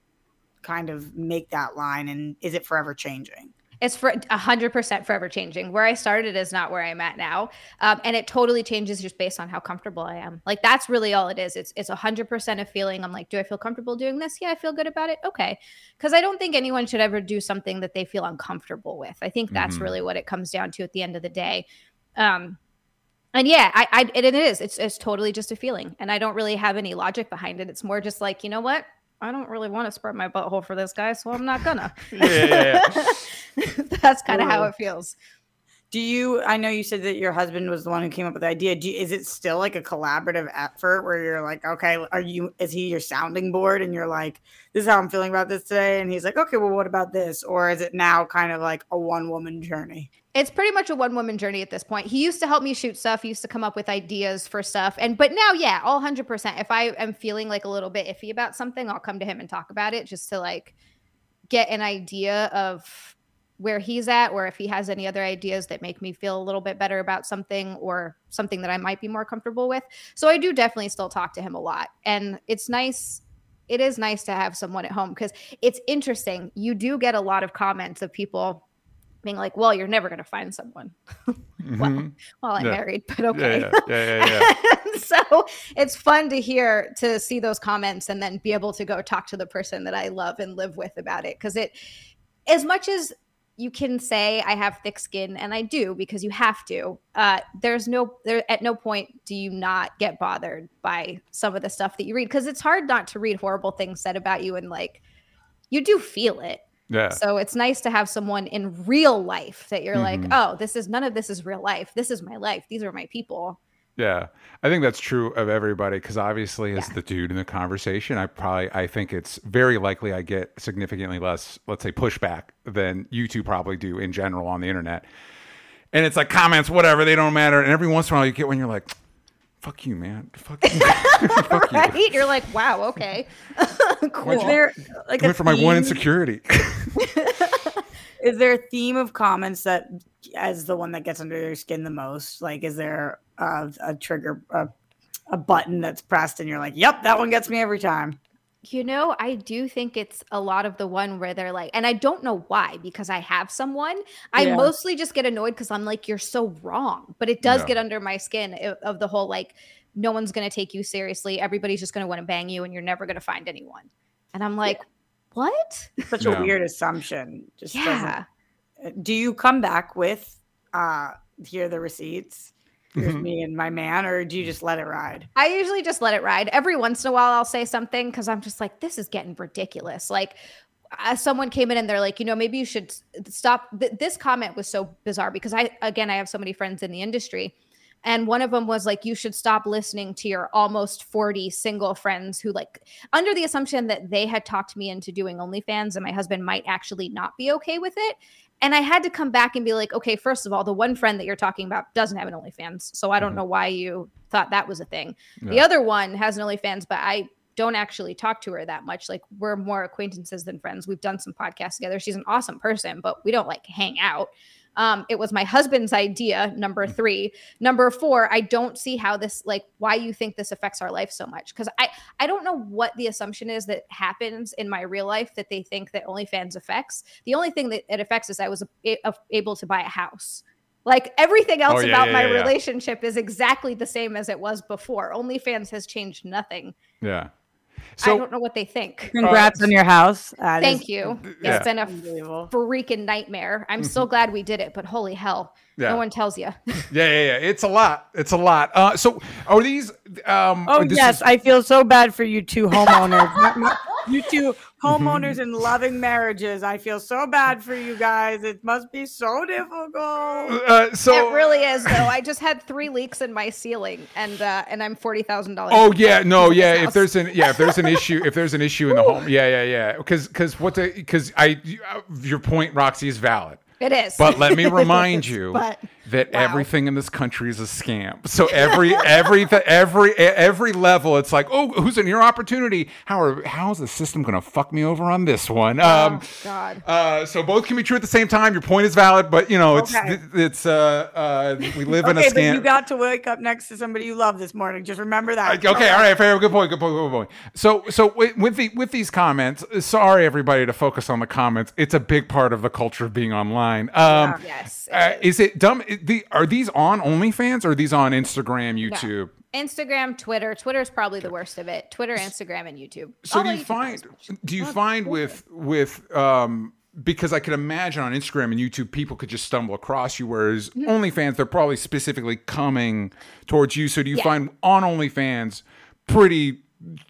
B: kind of make that line, and is it forever changing?
C: It's for hundred percent forever changing. Where I started is not where I'm at now, um, and it totally changes just based on how comfortable I am. Like that's really all it is. It's it's hundred percent a feeling. I'm like, do I feel comfortable doing this? Yeah, I feel good about it. Okay, because I don't think anyone should ever do something that they feel uncomfortable with. I think that's
A: Mhm.
C: really what it comes down to at the end of the day. Um, and yeah, I, I it, it is. It's it's totally just a feeling, and I don't really have any logic behind it. It's more just like you know what. I don't really want to spread my butthole for this guy, so I'm not gonna.
A: Yeah, yeah,
C: That's kind of how it feels.
B: Do you? I know you said that your husband was the one who came up with the idea. Do you, is it still like a collaborative effort where you're like, okay, are you? Is he your sounding board, and you're like, this is how I'm feeling about this today, and he's like, okay, well, what about this? Or is it now kind of like a one woman journey?
C: It's pretty much a one woman journey at this point. He used to help me shoot stuff, he used to come up with ideas for stuff. And but now, yeah, all 100%. If I am feeling like a little bit iffy about something, I'll come to him and talk about it just to like get an idea of where he's at or if he has any other ideas that make me feel a little bit better about something or something that I might be more comfortable with. So I do definitely still talk to him a lot. And it's nice it is nice to have someone at home because it's interesting. You do get a lot of comments of people being like, "Well, you're never going to find someone."
A: Mhm.
C: Well, I'm
A: Yeah.
C: married, but okay.
A: Yeah, yeah, yeah, yeah, yeah.
C: So it's fun to hear to see those comments and then be able to go talk to the person that I love and live with about it because it as much as you can say I have thick skin and I do because you have to. Uh, there's no there at no point do you not get bothered by some of the stuff that you read because it's hard not to read horrible things said about you and like you do feel it.
A: Yeah.
C: So it's nice to have someone in real life that you're like,
A: Mhm.
C: oh, this is none of this is real life. This is my life. These are my people.
A: Yeah, I think that's true of everybody because obviously, as
C: Yeah.
A: the dude in the conversation, I probably I think it's very likely I get significantly less, let's say, pushback than you two probably do in general on the internet. And it's like comments, whatever, they don't matter. And every once in a while, you get when you're like, "Fuck you, man! Fuck you! Fuck you!"
C: Right? You're like, wow, okay. cool.
B: Is there like
A: went for my one insecurity.
B: Is there a theme of comments that as the one that gets under your skin the most? Like, is there a, a trigger, a, a button that's pressed, and you're like, "Yep, that one gets me every time."
C: You know, I do think it's a lot of the one where they're like, and I don't know why because I have someone. I
B: Yeah.
C: mostly just get annoyed because I'm like, you're so wrong. But it does
A: Yeah.
C: get under my skin of, of the whole like, no one's going to take you seriously. Everybody's just going to want to bang you and you're never going to find anyone. And I'm like, what?
B: Such
A: Yeah.
B: a weird assumption. Just
C: Yeah.
B: Do you come back with uh here are the receipts? Here's
A: Mhm.
B: me and my man, or do you just let it ride?
C: I usually just let it ride. Every once in a while, I'll say something because I'm just like, this is getting ridiculous. Like, uh, someone came in and they're like, you know, maybe you should stop. This comment was so bizarre because I, again, I have so many friends in the industry. And one of them was like, you should stop listening to your almost 40 single friends who, like, under the assumption that they had talked me into doing OnlyFans and my husband might actually not be okay with it. And I had to come back and be like, okay, first of all, the one friend that you're talking about doesn't have an OnlyFans. So I don't
A: Mhm.
C: know why you thought that was a thing. The other one has an OnlyFans, but I don't actually talk to her that much. Like we're more acquaintances than friends. We've done some podcasts together. She's an awesome person, but we don't like hang out. Um, it was my husband's idea, number three. Number four, I don't see how this like why you think this affects our life so much. Cause I I don't know what the assumption is that happens in my real life that they think that OnlyFans affects. The only thing that it affects is I was a- a- able to buy a house. Like everything else
A: Oh, yeah,
C: about
A: yeah,
C: my
A: yeah, yeah.
C: relationship is exactly the same as it was before. OnlyFans has changed nothing.
A: yeah.
C: I don't know what they think.
B: Congrats on your house. That
C: Thank
B: is
C: you.
A: Yeah.
C: It's been a freaking nightmare. I'm so glad we did it, but holy hell,
A: yeah.
C: no one tells you.
A: yeah, yeah, yeah. It's a lot. It's a lot. Uh, so are these? Um,
B: Oh yes,
A: is-
B: I feel so bad for you two homeowners. Not- not- you two
A: Mm-hmm.
B: homeowners in loving marriages. I feel so bad for you guys. It must be so difficult.
A: uh, so
C: it really is, though. I just had three leaks in my ceiling, and uh, and I'm forty thousand dollars.
A: Oh yeah, no, yeah. If
C: house.
A: there's an yeah, if there's an issue, if there's an issue in the home, yeah, yeah, yeah. Because because what the because I uh, your point, Roxy, is valid.
C: It is.
A: But let me remind
B: is,
A: you
B: but-
A: that
B: wow.
A: everything in this country is a scam. So every every every every level, it's like, oh, who's in your opportunity? How are how's the system going to fuck me over on this one? Um,
C: oh, God.
A: uh, so both can be true at the same time. Your point is valid, but you know, it's
B: Okay.
A: it's uh, uh, we live in a
B: Okay, but
A: scam.
B: you got to wake up next to somebody you love this morning. Just remember that.
A: Okay, all right, fair, good point, good point, good point. So, so with, with the with these comments, sorry everybody to focus on the comments. It's a big part of the culture of being online. Um,
C: Yes, it
A: uh,
C: is.
A: is it dumb? The are these on OnlyFans or are these on Instagram, YouTube?
C: Instagram, Twitter. Twitter's probably the worst of it. Twitter, Instagram, and YouTube.
A: So
C: All
A: do you
C: YouTube
A: find do you find with with um because I could imagine on Instagram and YouTube people could just stumble across you, whereas
C: Mm-hmm.
A: OnlyFans they're probably specifically coming towards you. So do you
C: Yeah.
A: find on OnlyFans pretty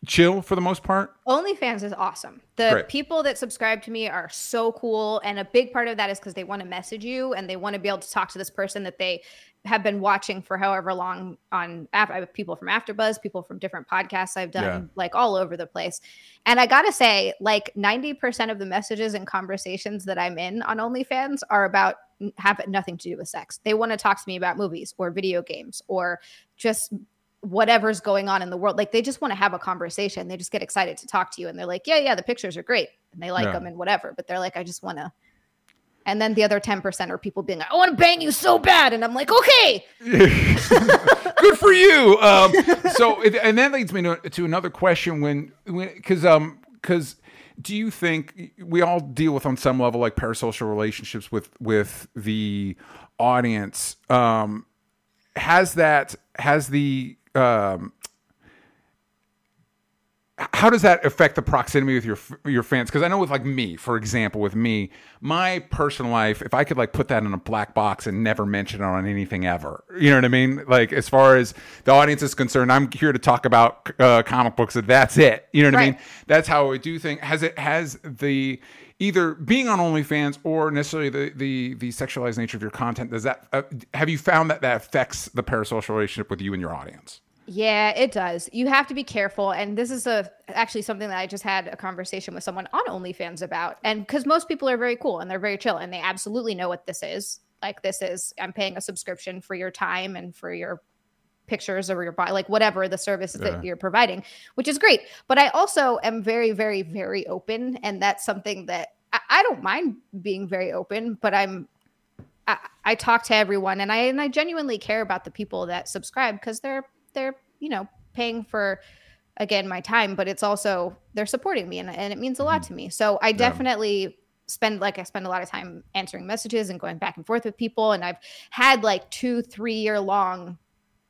A: chill for the most part?
C: OnlyFans is awesome. The
A: Great.
C: people that subscribe to me are so cool. And a big part of that is because they want to message you and they want to be able to talk to this person that they have been watching for however long on I have people from AfterBuzz, people from different podcasts I've done,
A: Yeah.
C: like all over the place. And I gotta say, like 90% of the messages and conversations that I'm in on OnlyFans are about have nothing to do with sex. They want to talk to me about movies or video games or just whatever's going on in the world. Like they just want to have a conversation. They just get excited to talk to you and they're like, yeah, yeah, the pictures are great. And they like
A: Yeah.
C: them and whatever. But they're like, I just want to. And then the other 10% are people being like, I want to bang you so bad. And I'm like, okay.
A: Good for you. Um, so, it- and that leads me to, to another question. When, when, because, um, because, do you think we all deal with on some level like parasocial relationships with with the audience? Um, has that has the um, how does that affect the proximity with your your fans? Because I know with like me, for example, with me, my personal life, if I could like put that in a black box and never mention it on anything ever, you know what I mean? Like as far as the audience is concerned, I'm here to talk about uh, comic books, and that's it. You know what I mean? That's how I do things. Has it has the either being on OnlyFans or necessarily the the the sexualized nature of your content? Does that uh, have you found that that affects the parasocial relationship with you and your audience?
C: Yeah, it does. You have to be careful. And this is a actually something that I just had a conversation with someone on OnlyFans about. And because most people are very cool and they're very chill and they absolutely know what this is. Like this is I'm paying a subscription for your time and for your pictures or your body, like whatever the service
A: Yeah.
C: that you're providing, which is great. But I also am very, very, very open. And that's something that I, I don't mind being very open, but I'm I, I talk to everyone and I and I genuinely care about the people that subscribe because they're they're you know paying for again my time, but it's also they're supporting me and, and it means a lot to me. So I definitely spend like I spend a lot of time answering messages and going back and forth with people. And I've had like two, three year long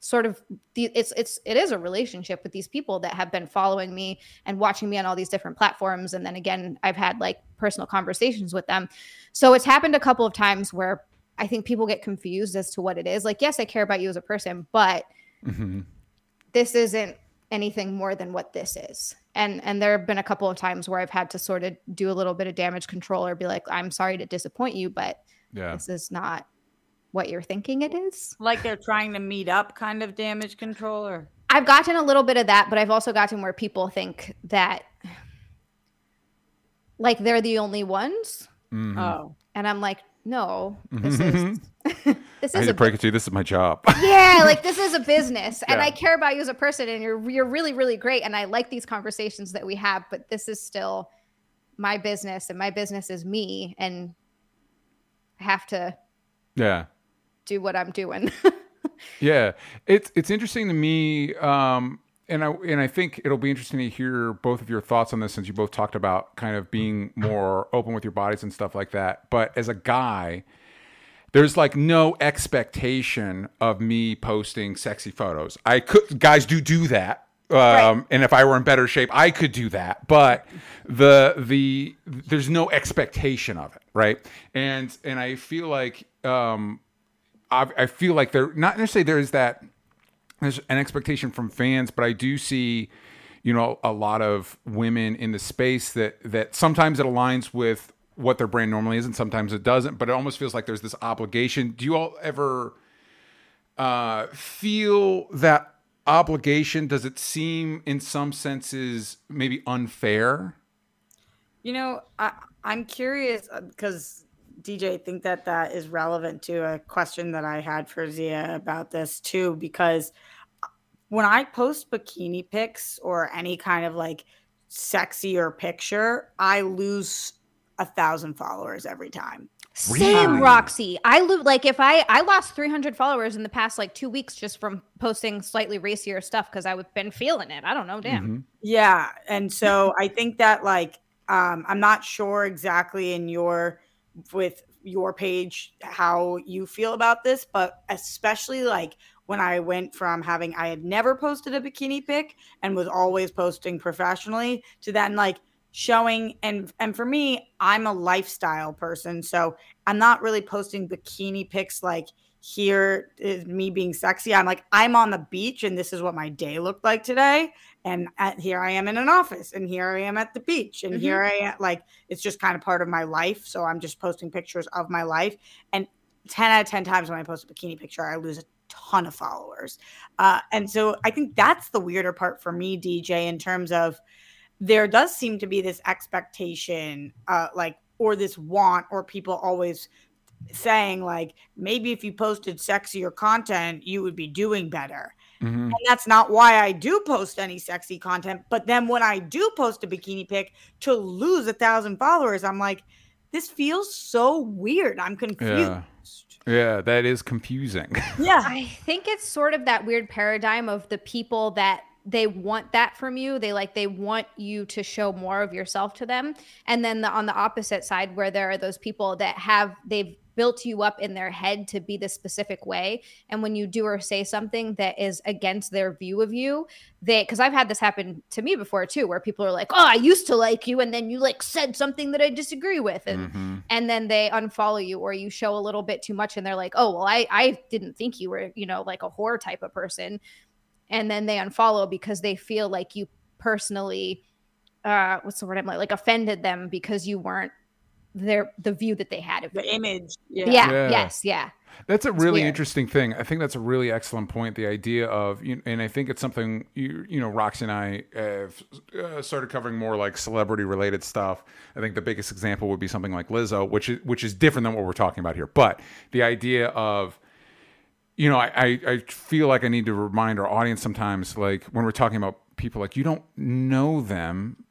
C: sort of the it's it's it is a relationship with these people that have been following me and watching me on all these different platforms and then again I've had like personal conversations with them so it's happened a couple of times where I think people get confused as to what it is like yes I care about you as a person but
A: Mm-hmm.
C: This isn't anything more than what this is and and there have been a couple of times where I've had to sort of do a little bit of damage control or be like I'm sorry to disappoint you but
A: Yeah.
C: this is not what you're thinking it is
B: Like they're trying to meet up, kind of damage control, or
C: I've gotten a little bit of that, but I've also gotten where people think that like they're the only ones.
A: Mhm.
B: oh,
C: And I'm like, no, this is this
A: I
C: is
A: to
C: a
A: break it to you. This is my job.
C: yeah, like this is a business, and
A: Yeah.
C: I care about you as a person, and you're you're really really great, and I like these conversations that we have. But this is still my business, and my business is me, and I have to
A: yeah.
C: do what I'm doing.
A: Yeah, it's it's interesting to me, um, and I and I think it'll be interesting to hear both of your thoughts on this, since you both talked about kind of being more open with your bodies and stuff like that. But as a guy, there's like no expectation of me posting sexy photos. I could, guys do do that. Um, and if I were in better shape, I could do that. But the the there's no expectation of it, right? And and I feel like um, I, I feel like there not necessarily there is that there's an expectation from fans, but I do see, you know, a lot of women in the space that that sometimes it aligns with what their brand normally is, and sometimes it doesn't. But it almost feels like there's this obligation. Do you all ever uh, feel that obligation? Does it seem, in some senses, maybe unfair?
B: you know, I I'm curious because DJ, I think that that is relevant to a question that I had for Xia about this too, because when I post bikini pics or any kind of like sexier picture, I lose a thousand followers every time.
C: Same,
A: Really?
C: Roxy. I lo- like if I I lost 300 followers in the past like two weeks just from posting slightly racier stuff because I've been feeling it. I don't know, damn.
A: Mhm.
B: Yeah. And so I think that like um I'm not sure exactly in your with your page how you feel about this, but especially like when I went from having I had never posted a bikini pic and was always posting professionally to then like showing and and for me I'm a lifestyle person so I'm not really posting bikini pics like here is me being sexy I'm like I'm on the beach and this is what my day looked like today and at, here I am in an office, and here I am at the beach, and
C: Mhm.
B: here I am. Like it's just kind of part of my life. So I'm just posting pictures of my life, and ten out of ten times when I post a bikini picture, I lose a ton of followers. Uh, and so I think that's the weirder part for me, DJ, in terms of there does seem to be this expectation, uh, like or this want, or people always saying like maybe if you posted sexier content, you would be doing better
A: Mhm.
B: and that's not why I do post any sexy content. But then when I do post a bikini pic to lose a thousand followers, I'm like, this feels so weird. I'm confused.
A: Yeah. Yeah, that is confusing.
B: Yeah.
C: I think it's sort of that weird paradigm of the people that they want that from you. They like they want you to show more of yourself to them. And then the, on the opposite side where there are those people that have they've built you up in their head to be the specific way and when you do or say something that is against their view of you they because i've had this happen to me before too where people are like oh i used to like you and then you like said something that i disagree with and
A: Mhm.
C: and then they unfollow you or you show a little bit too much and they're like oh well i i didn't think you were you know like a whore type of person and then they unfollow because they feel like you personally uh what's the word i'm like like offended them because you weren't their the view that they had of you.
B: The image. Yeah.
C: yeah.
A: Yeah.
C: yes yeah
A: That's a really
C: weird.
A: interesting thing. I think that's a really excellent point. The idea of, you and I think it's something you, you know, Roxy and I have uh, started covering more like celebrity related stuff. I think the biggest example would be something like Lizzo, which is which is different than what we're talking about here. But the idea of, you know, I I, I feel like I need to remind our audience sometimes, like when we're talking about people, like you don't know them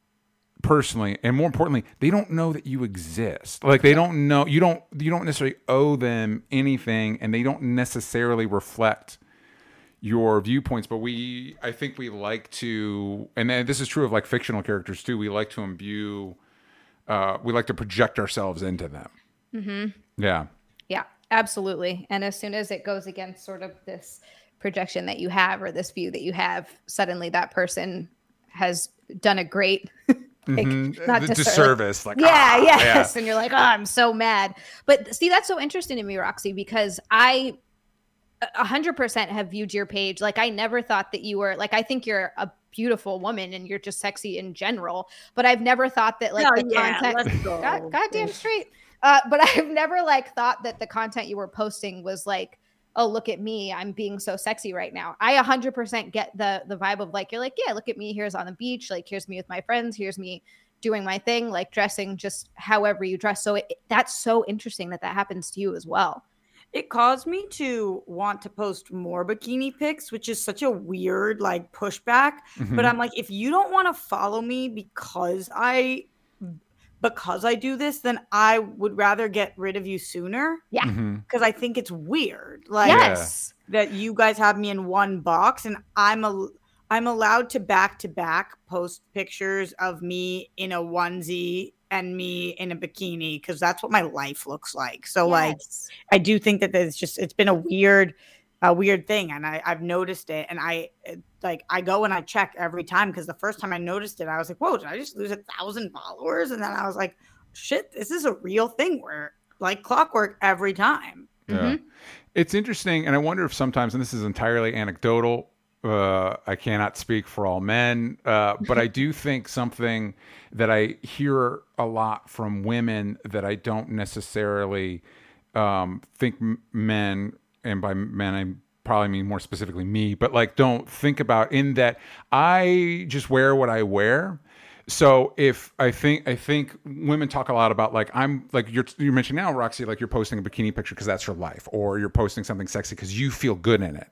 A: personally and more importantly they don't know that you exist. Like they don't know you don't you don't necessarily owe them anything and they don't necessarily reflect your viewpoints but we i think we like to and this is true of like fictional characters too. We like to imbue uh we like to project ourselves into them. Mm-hmm. yeah.
C: Yeah, absolutely. And as soon as it goes against sort of this projection that you have or this view that you have, suddenly that person has done a great like, not
A: the
C: disser-
A: disservice like
C: yeah,
A: ah,
C: yes. And you're like, oh, I'm so mad. But see, that's so interesting to me, Roxy, because I hundred percent have viewed your page. Like I never thought that you were like I think you're a beautiful woman and you're just sexy in general. But I've never thought that like
B: Oh,
C: the
B: yeah,
C: content
B: let's.
C: God, goddamn straight. Uh, but I've never like thought that the content you were posting was like, oh, look at me, I'm being so sexy right now. I 100% get the the vibe of like you're like, yeah, look at me. Here's on the beach. Like here's me with my friends. Here's me doing my thing, like dressing just however you dress. So it, that's so interesting that that happens to you as well.
B: It caused me to want to post more bikini pics, which is such a weird like pushback.
A: Mhm.
B: But I'm like, if you don't want to follow me because I because I do this, then I would rather get rid of you sooner
C: Yeah.
A: Mhm.
B: because I think it's weird. Like
C: yes.
B: that you guys have me in one box and I'm a I'm allowed to back to back post pictures of me in a onesie and me in a bikini because that's what my life looks like. So like I do think that there's just it's been a weird a weird thing and I, I've noticed it and I like I go and I check every time because the first time I noticed it I was like whoa did I just lose a thousand followers and then I was like shit this is a real thing where like clockwork every time
A: Yeah.
C: Mhm.
A: It's interesting, and I wonder if sometimes, and this is entirely anecdotal, uh, I cannot speak for all men, uh, but I do think something that I hear a lot from women that I don't necessarily um, think m- men, and by men, I probably mean more specifically me, but like don't think about in that I just wear what I wear. So if I think I think women talk a lot about like I'm like you're you're mentioning now Roxy like you're posting a bikini picture because that's your life or you're posting something sexy because you feel good in it.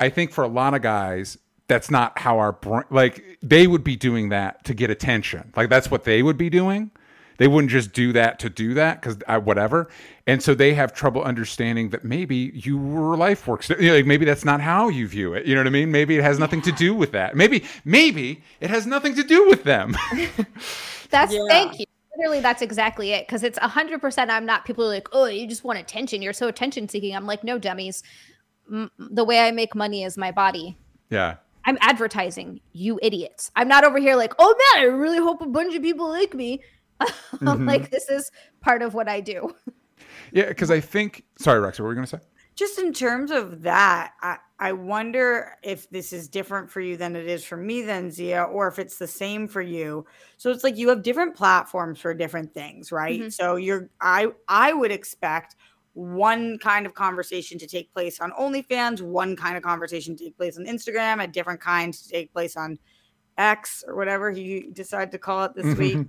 A: I think for a lot of guys that's not how our like they would be doing that to get attention. Like that's what they would be doing. They wouldn't just do that to do that because whatever. And so they have trouble understanding that maybe your life works. You know, like maybe that's not how you view it. You know what I mean? Maybe it has nothing to do with that. Maybe maybe it has nothing to do with them.
C: That's
B: Yeah.
C: thank you. Literally, that's exactly it. Because it's hundred percent. I'm not. People are like, oh, you just want attention. You're so attention seeking. I'm like, no, dummies. M- the way I make money is my body.
A: yeah.
C: I'm advertising, you idiots. I'm not over here like, oh man, I really hope a bunch of people like me. I'm like, this is part of what I do.
A: Yeah, because I think sorry, Rex, what were you gonna say?
B: just in terms of that, I, I wonder if this is different for you than it is for me, then Xia, or if it's the same for you. So it's like you have different platforms for different things, right?
C: Mhm.
B: So you're I I would expect one kind of conversation to take place on OnlyFans, one kind of conversation to take place on Instagram, a different kind to take place on X or whatever you decide to call it this week.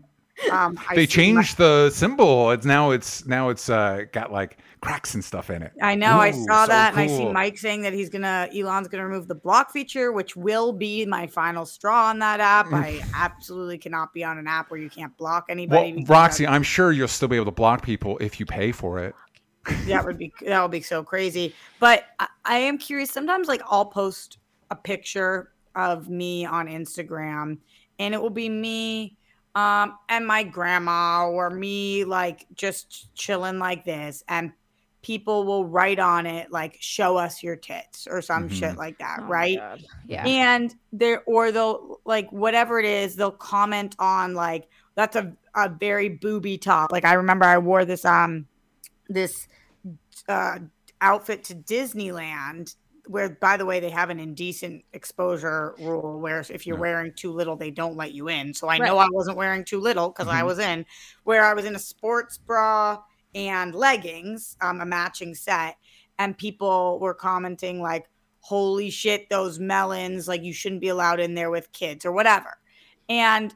B: Um, I
A: they
B: see my-
A: changed the symbol. It's now it's now it's uh got like cracks and stuff in it.
B: I know. I saw
A: so
B: that, and I see. Mike saying that he's gonna Elon's gonna remove the block feature, which will be my final straw on that app. I absolutely cannot be on an app where you can't block anybody. because
A: Roxy, I'm sure you'll still be able to block people if you pay for it.
B: that, that would be that would be so crazy. But I, I am curious. Sometimes, like I'll post a picture of me on Instagram, and it will be me um and my grandma or me like just chilling like this and people will write on it like show us your tits or some
A: Mhm.
B: shit like that
C: Oh
B: right
C: Yeah.
B: and they're or they'll like whatever it is they'll comment on like that's a, a very booby top like i remember i wore this um this uh outfit to disneyland where by the way they have an indecent exposure rule where if you're
A: Yeah.
B: wearing too little they don't let you in so i
C: Right.
B: know i wasn't wearing too little because i
A: Mhm.
B: was in where i was in a sports bra and leggings um a matching set and people were commenting like holy shit those melons like you shouldn't be allowed in there with kids or whatever and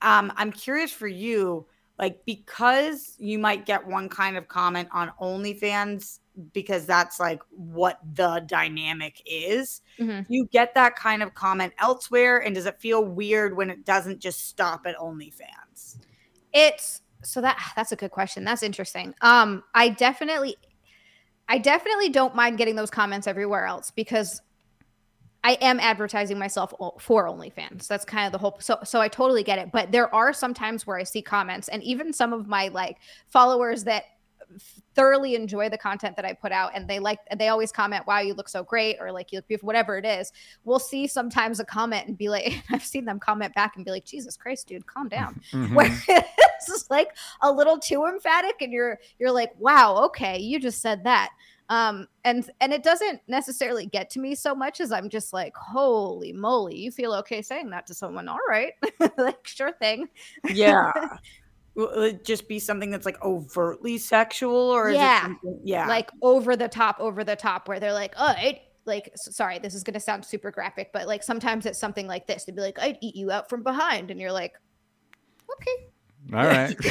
B: um i'm curious for you like because you might get one kind of comment on onlyfans because that's like what the dynamic is.
C: Mhm.
B: you get that kind of comment elsewhere and does it feel weird when it doesn't just stop at onlyfans?
C: It's so that that's a good question. That's interesting. Um i definitely i definitely don't mind getting those comments everywhere else because i am advertising myself for onlyfans. That's kind of the whole so so i totally get it. But there are some times where i see comments and even some of my like followers that thoroughly enjoy the content that I put out and they like they always comment wow you look so great or like you look beautiful whatever it is we'll see sometimes a comment and be like I've seen them comment back and be like Jesus Christ dude calm down.
A: Mhm.
C: where it's just like a little too emphatic and you're you're like wow okay you just said that. Um and and it doesn't necessarily get to me so much as i'm just like holy moly you feel okay saying that to someone all right. Like sure thing.
B: Yeah will it just be something that's like overtly sexual or is
C: Yeah.
B: it yeah.
C: Like over the top over the top where they're like oh it like sorry this is going to sound super graphic but like sometimes it's something like this they'd be like i'd eat you out from behind and you're like okay.
A: All right.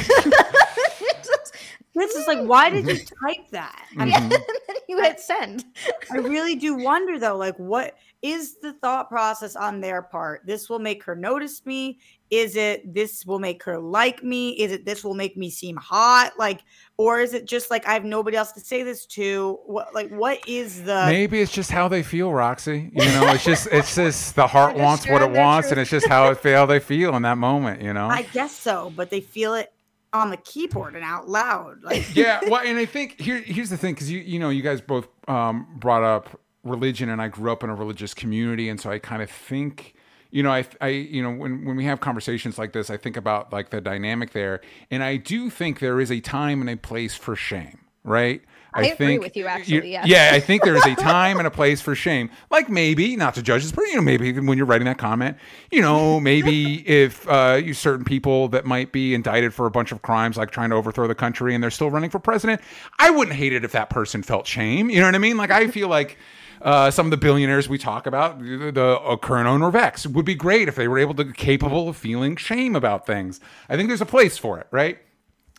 B: this is like why did you type that? I mean,
C: yeah, mm-hmm. and then you hit send.
B: I really do wonder though, like what is the thought process on their part? This will make her notice me. Is it this will make her like me? Is it this will make me seem hot? Like, or is it just like I have nobody else to say this to? What like what is the
A: Maybe it's just how they feel, Roxy. You know, it's just it's just the heart
C: just
A: wants what it
C: sharing their
A: wants, and it's just how it feel they feel in that moment. You know.
B: I guess so, but they feel it on the keyboard and out loud. Like
A: yeah well and i think here here's the thing because you you know you guys both um brought up religion and i grew up in a religious community. And so i kind of think you know i i you know when when we have conversations like this i think about like the dynamic there. And i do think there is a time and a place for shame right?
C: I agree with you, actually, yes.
A: yeah. i think there is a time and a place for shame. Like maybe not to judge this but you know maybe when you're writing that comment you know maybe if uh you certain people that might be indicted for a bunch of crimes like trying to overthrow the country and they're still running for president i wouldn't hate it if that person felt shame. You know what i mean? Like i feel like uh, some of the billionaires we talk about, the, the uh, current owner of X, would be great if they were able to capable of feeling shame about things. I think there's a place for it, right?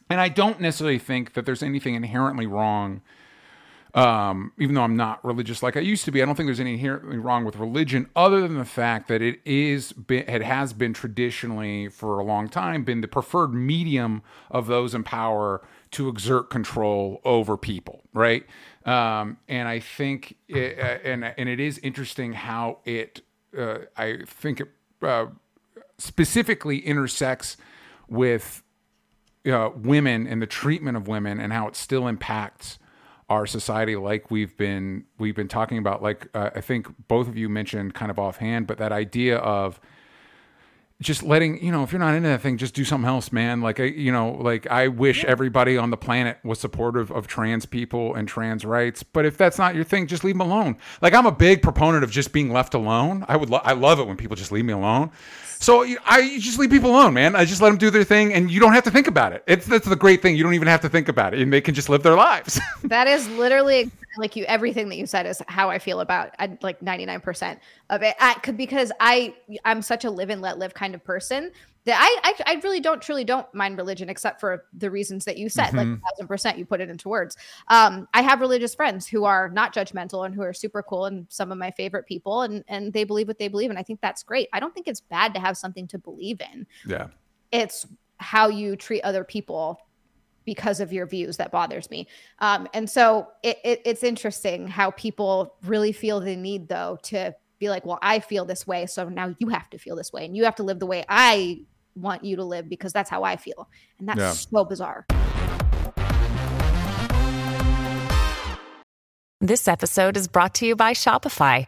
A: And I don't necessarily think that there's anything inherently wrong um, even though I'm not religious like I used to be, I don't think there's anything inherently wrong with religion, other than the fact that it is been, it has been traditionally for a long time been the preferred medium of those in power to exert control over people, right? Um, and I think, it, uh, and and it is interesting how it, uh, I think it uh, specifically intersects with uh, women and the treatment of women and how it still impacts our society like we've been we've been talking about like uh, i think both of you mentioned kind of offhand but that idea of just letting you know if you're not into that thing just do something else man like I, you know like i wish yeah. everybody on the planet was supportive of trans people and trans rights but if that's not your thing just leave them alone like i'm a big proponent of just being left alone i would lo- i love it when people just leave me alone so I just leave people alone, man. I just let them do their thing, and you don't have to think about it. It's that's the great thing. You don't even have to think about it, and they can just live their lives.
C: that is literally like you. Everything that you said is how I feel about I, like ninety nine percent of it. I, could because I I'm such a live and let live kind of person that I, I, I really don't truly don't mind religion except for the reasons that you said, mm-hmm. like thousand percent, you put it into words. Um, I have religious friends who are not judgmental and who are super cool and some of my favorite people, and and they believe what they believe, and I think that's great. I don't think it's bad to have something to believe in.
A: Yeah,
C: it's how you treat other people because of your views that bothers me. Um, and so it, it, it's interesting how people really feel the need though to be like, well, I feel this way, so now you have to feel this way, and you have to live the way I want you to live because that's how I feel. And that's yeah. so bizarre.
E: This episode is brought to you by Shopify.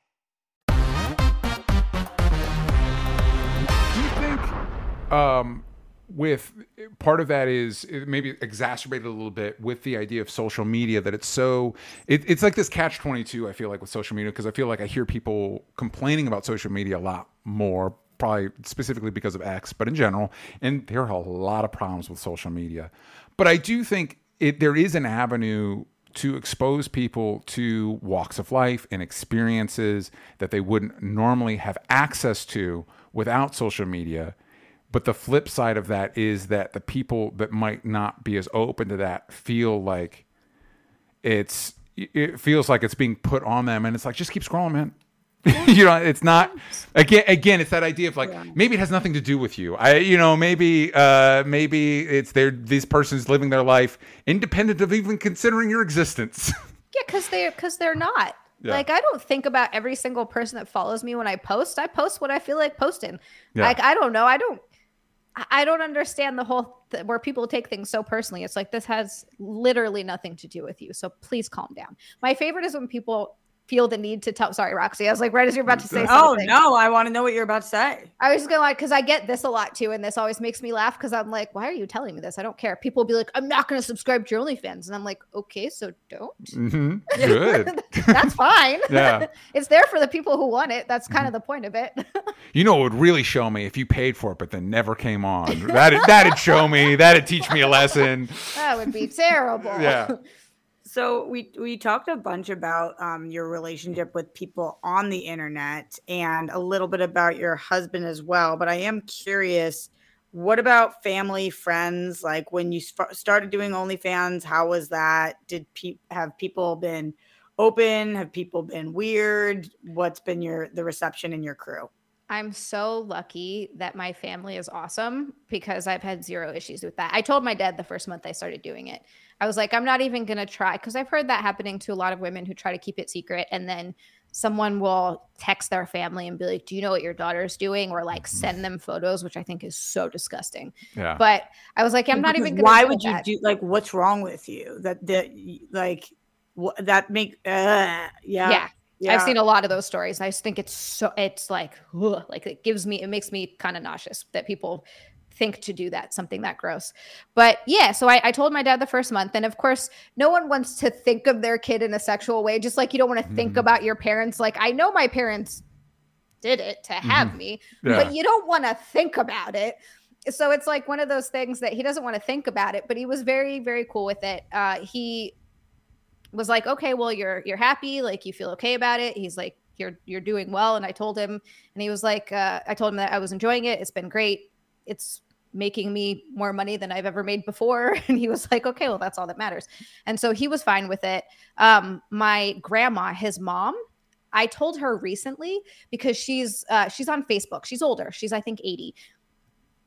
A: Um, with part of that is maybe exacerbated a little bit with the idea of social media that it's so it, it's like this catch 22 i feel like with social media because i feel like i hear people complaining about social media a lot more probably specifically because of x but in general and there are a lot of problems with social media. But i do think it there is an avenue to expose people to walks of life and experiences that they wouldn't normally have access to without social media but the flip side of that is that the people that might not be as open to that feel like it's it feels like it's being put on them and it's like just keep scrolling man you know it's not again again it's that idea of like yeah. maybe it has nothing to do with you i you know maybe uh maybe it's their these persons living their life independent of even considering your existence
C: yeah because they're because they're not yeah. Like I don't think about every single person that follows me when I post. I post what I feel like posting. Yeah. Like I don't know. I don't I don't understand the whole th- where people take things so personally. It's like this has literally nothing to do with you. So please calm down. My favorite is when people feel the need to tell. Sorry, Roxy. I was like, right as you're about to say
B: oh, something. Oh no, I want to know what you're about to say.
C: I was just gonna like because I get this a lot too, and this always makes me laugh because I'm like, why are you telling me this? I don't care. People will be like, I'm not gonna subscribe to your OnlyFans, and I'm like, okay, so don't.
A: Mm-hmm. Good.
C: That's fine. yeah, it's there for the people who want it. That's kind mm-hmm. of the point of it.
A: you know, it would really show me if you paid for it, but then never came on. That that'd show me. That'd teach me a lesson.
C: That would be terrible.
A: Yeah.
B: So we we talked a bunch about um, your relationship with people on the internet and a little bit about your husband as well. But I am curious, what about family, friends? Like when you sp- started doing OnlyFans, how was that? Did pe- have people been open? Have people been weird? What's been your the reception in your crew?
C: I'm so lucky that my family is awesome because I've had zero issues with that. I told my dad the first month I started doing it. I was like, I'm not even going to try because I've heard that happening to a lot of women who try to keep it secret. And then someone will text their family and be like, Do you know what your daughter's doing? Or like mm-hmm. send them photos, which I think is so disgusting.
A: Yeah.
C: But I was like, I'm not even gonna
B: Why would you that. do like what's wrong with you? That that like what that make uh yeah.
C: Yeah.
B: Yeah.
C: I've seen a lot of those stories. I just think it's so it's like ugh, like it gives me it makes me kind of nauseous that people think to do that something that gross. But yeah, so I, I told my dad the first month, and of course, no one wants to think of their kid in a sexual way. Just like you don't want to think
A: Mhm.
C: about your parents. Like I know my parents did it to have me,
A: Yeah.
C: but you don't want to think about it. So it's like one of those things that he doesn't want to think about it, but he was very, very cool with it. Uh, he was like, okay, well, you're you're happy, like you feel okay about it. He's like, you're you're doing well, and I told him, and he was like, uh, I told him that I was enjoying it. It's been great. It's making me more money than I've ever made before. And he was like, okay, well, that's all that matters. And so he was fine with it. Um, my grandma, his mom, I told her recently because she's uh, she's on Facebook. She's older. She's I think 80.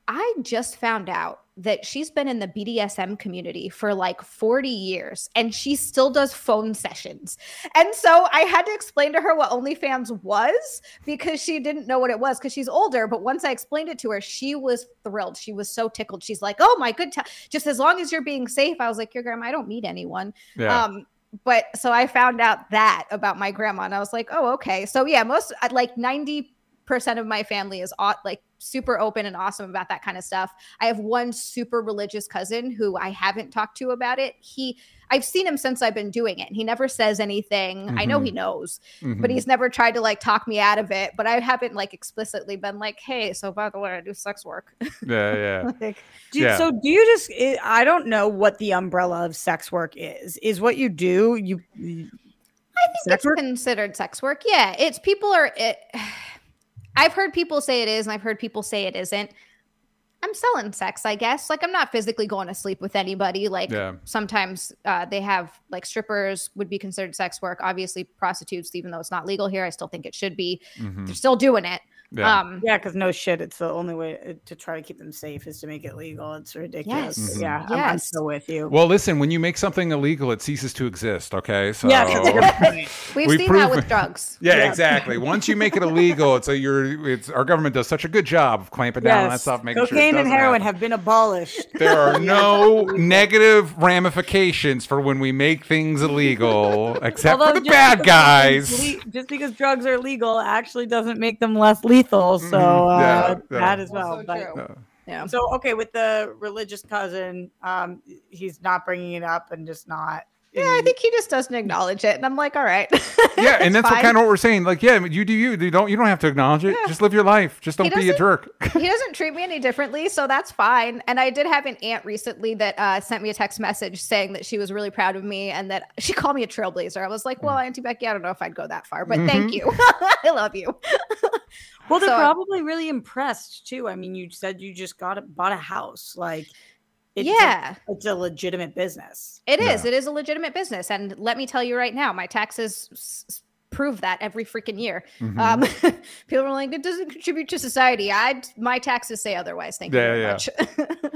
C: I just found out that she's been in the BDSM community for like 40 years and she still does phone sessions. And so I had to explain to her what OnlyFans was because she didn't know what it was because she's older. But once I explained it to her, she was thrilled. She was so tickled. She's like, oh my good time. Just as long as you're being safe. I was like, your grandma, I don't meet anyone.
A: Yeah.
C: Um, but so I found out that about my grandma, and I was like, oh, okay. So yeah, most uh, like ninety percent of my family is like super open and awesome about that kind of stuff. I have one super religious cousin who I haven't talked to about it. He, I've seen him since I've been doing it. He never says anything. I know he knows, but
A: Mhm.
C: he's never tried to like talk me out of it. But I haven't like explicitly been like, hey, so by the way, I do sex work.
A: yeah, yeah.
C: like,
B: Do,
A: Yeah.
B: So do you just? i I don't know what the umbrella of sex work is. Is what you do? You. you-
C: I think
B: Sex
C: it's
B: work?
C: considered sex work. Yeah, it's people are. It, I've heard people say it is, and I've heard people say it isn't. I'm selling sex, I guess. Like I'm not physically going to sleep with anybody. Like
A: Yeah.
C: sometimes uh, they have like strippers would be considered sex work. Obviously, prostitutes, even though it's not legal here, I still think it should be.
A: Mhm.
C: They're still doing it.
A: Yeah.
C: Um,
B: Yeah, because no shit. It's the only way uh, to try to keep them safe is to make it legal. It's ridiculous.
C: Yes.
B: Yeah, I'm, I'm
C: Yes.
B: so with you.
A: well, listen, when you make something illegal, it ceases to exist. Okay, so
B: yeah, that's a good point.
C: we've
A: we
C: seen
A: prove-
C: that with drugs.
A: Yeah,
B: Yeah.
A: exactly. Once you make it illegal, it's a you're it's our government does such a good job of clamping down on that stuff, making sure
B: Cocaine and heroin
A: happen.
B: have been abolished.
A: There are no negative ramifications for when we make things illegal, except for the bad guys.
B: le- just because drugs are legal actually doesn't make them less lethal. So
A: Mhm. Yeah,
B: uh,
A: yeah.
B: that as well.
C: Also
B: but-
C: true. Yeah.
B: So okay, with the religious cousin, um, he's not bringing it up and just not.
C: Yeah, I think he just doesn't acknowledge it, and I'm like, all right.
A: yeah, and
C: It's
A: that's what kind of what we're saying. Like, yeah, you do you. You don't you don't have to acknowledge it. Just live your life. Just don't be a jerk.
C: he doesn't treat me any differently, so that's fine. And I did have an aunt recently that uh, sent me a text message saying that she was really proud of me and that she called me a trailblazer. I was like, well, Auntie Becky, I don't know if I'd go that far, but thank you. I love you.
B: Well, they're
C: So-
B: probably really impressed too. I mean, you said you just got it, bought a house. Like, it's a-
C: yeah,
B: it's a legitimate business.
C: it is.
A: Yeah.
C: It is a legitimate business. And let me tell you right now, my taxes s- s- prove that every freaking year.
A: Mhm.
C: Um, people are like, it doesn't contribute to society. I my taxes say otherwise. Thank you
A: Yeah,
C: very
A: yeah.
C: much.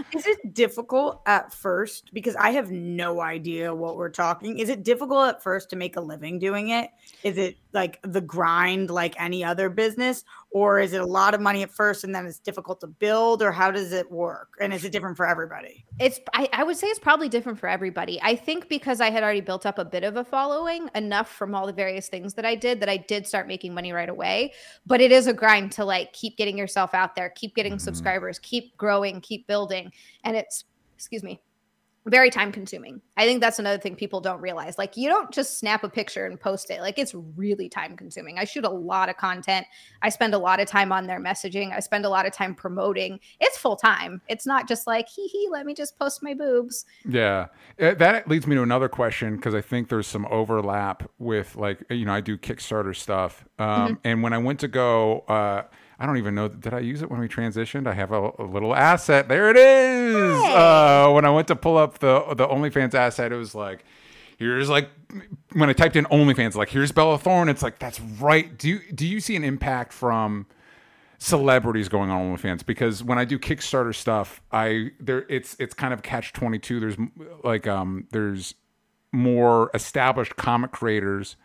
B: Is it difficult at first? Because I have no idea what we're talking. Is it difficult at first to make a living doing it? Is it like the grind like any other business? Or is it a lot of money at first and then it's difficult to build? Or how does it work? And is it different for everybody?
C: It's I, I would say it's probably different for everybody. I think because I had already built up a bit of a following enough from all the various things that I did that I did start making money right away. But it is a grind to like keep getting yourself out there, keep getting
A: Mhm.
C: subscribers, keep growing, keep building. And it's excuse me, very time consuming. I think that's another thing people don't realize. Like you don't just snap a picture and post it. Like it's really time consuming. I shoot a lot of content. I spend a lot of time on their messaging. I spend a lot of time promoting. It's full time. It's not just like hee hee, let me just post my boobs.
A: Yeah, Uh, that leads me to another question because I think there's some overlap with like you know I do Kickstarter stuff, um,
C: Mm-hmm.
A: and when I went to go, uh, I don't even know did I use it when we transitioned. I have a, a little asset. There it is. Uh, when I went to pull up the the OnlyFans asset, it was like. Here's like when I typed in OnlyFans, like here's Bella Thorne. It's like that's right. Do you do you see an impact from celebrities going on OnlyFans because when I do Kickstarter stuff, I there it's it's kind of catch twenty two. There's like um there's more established comic creators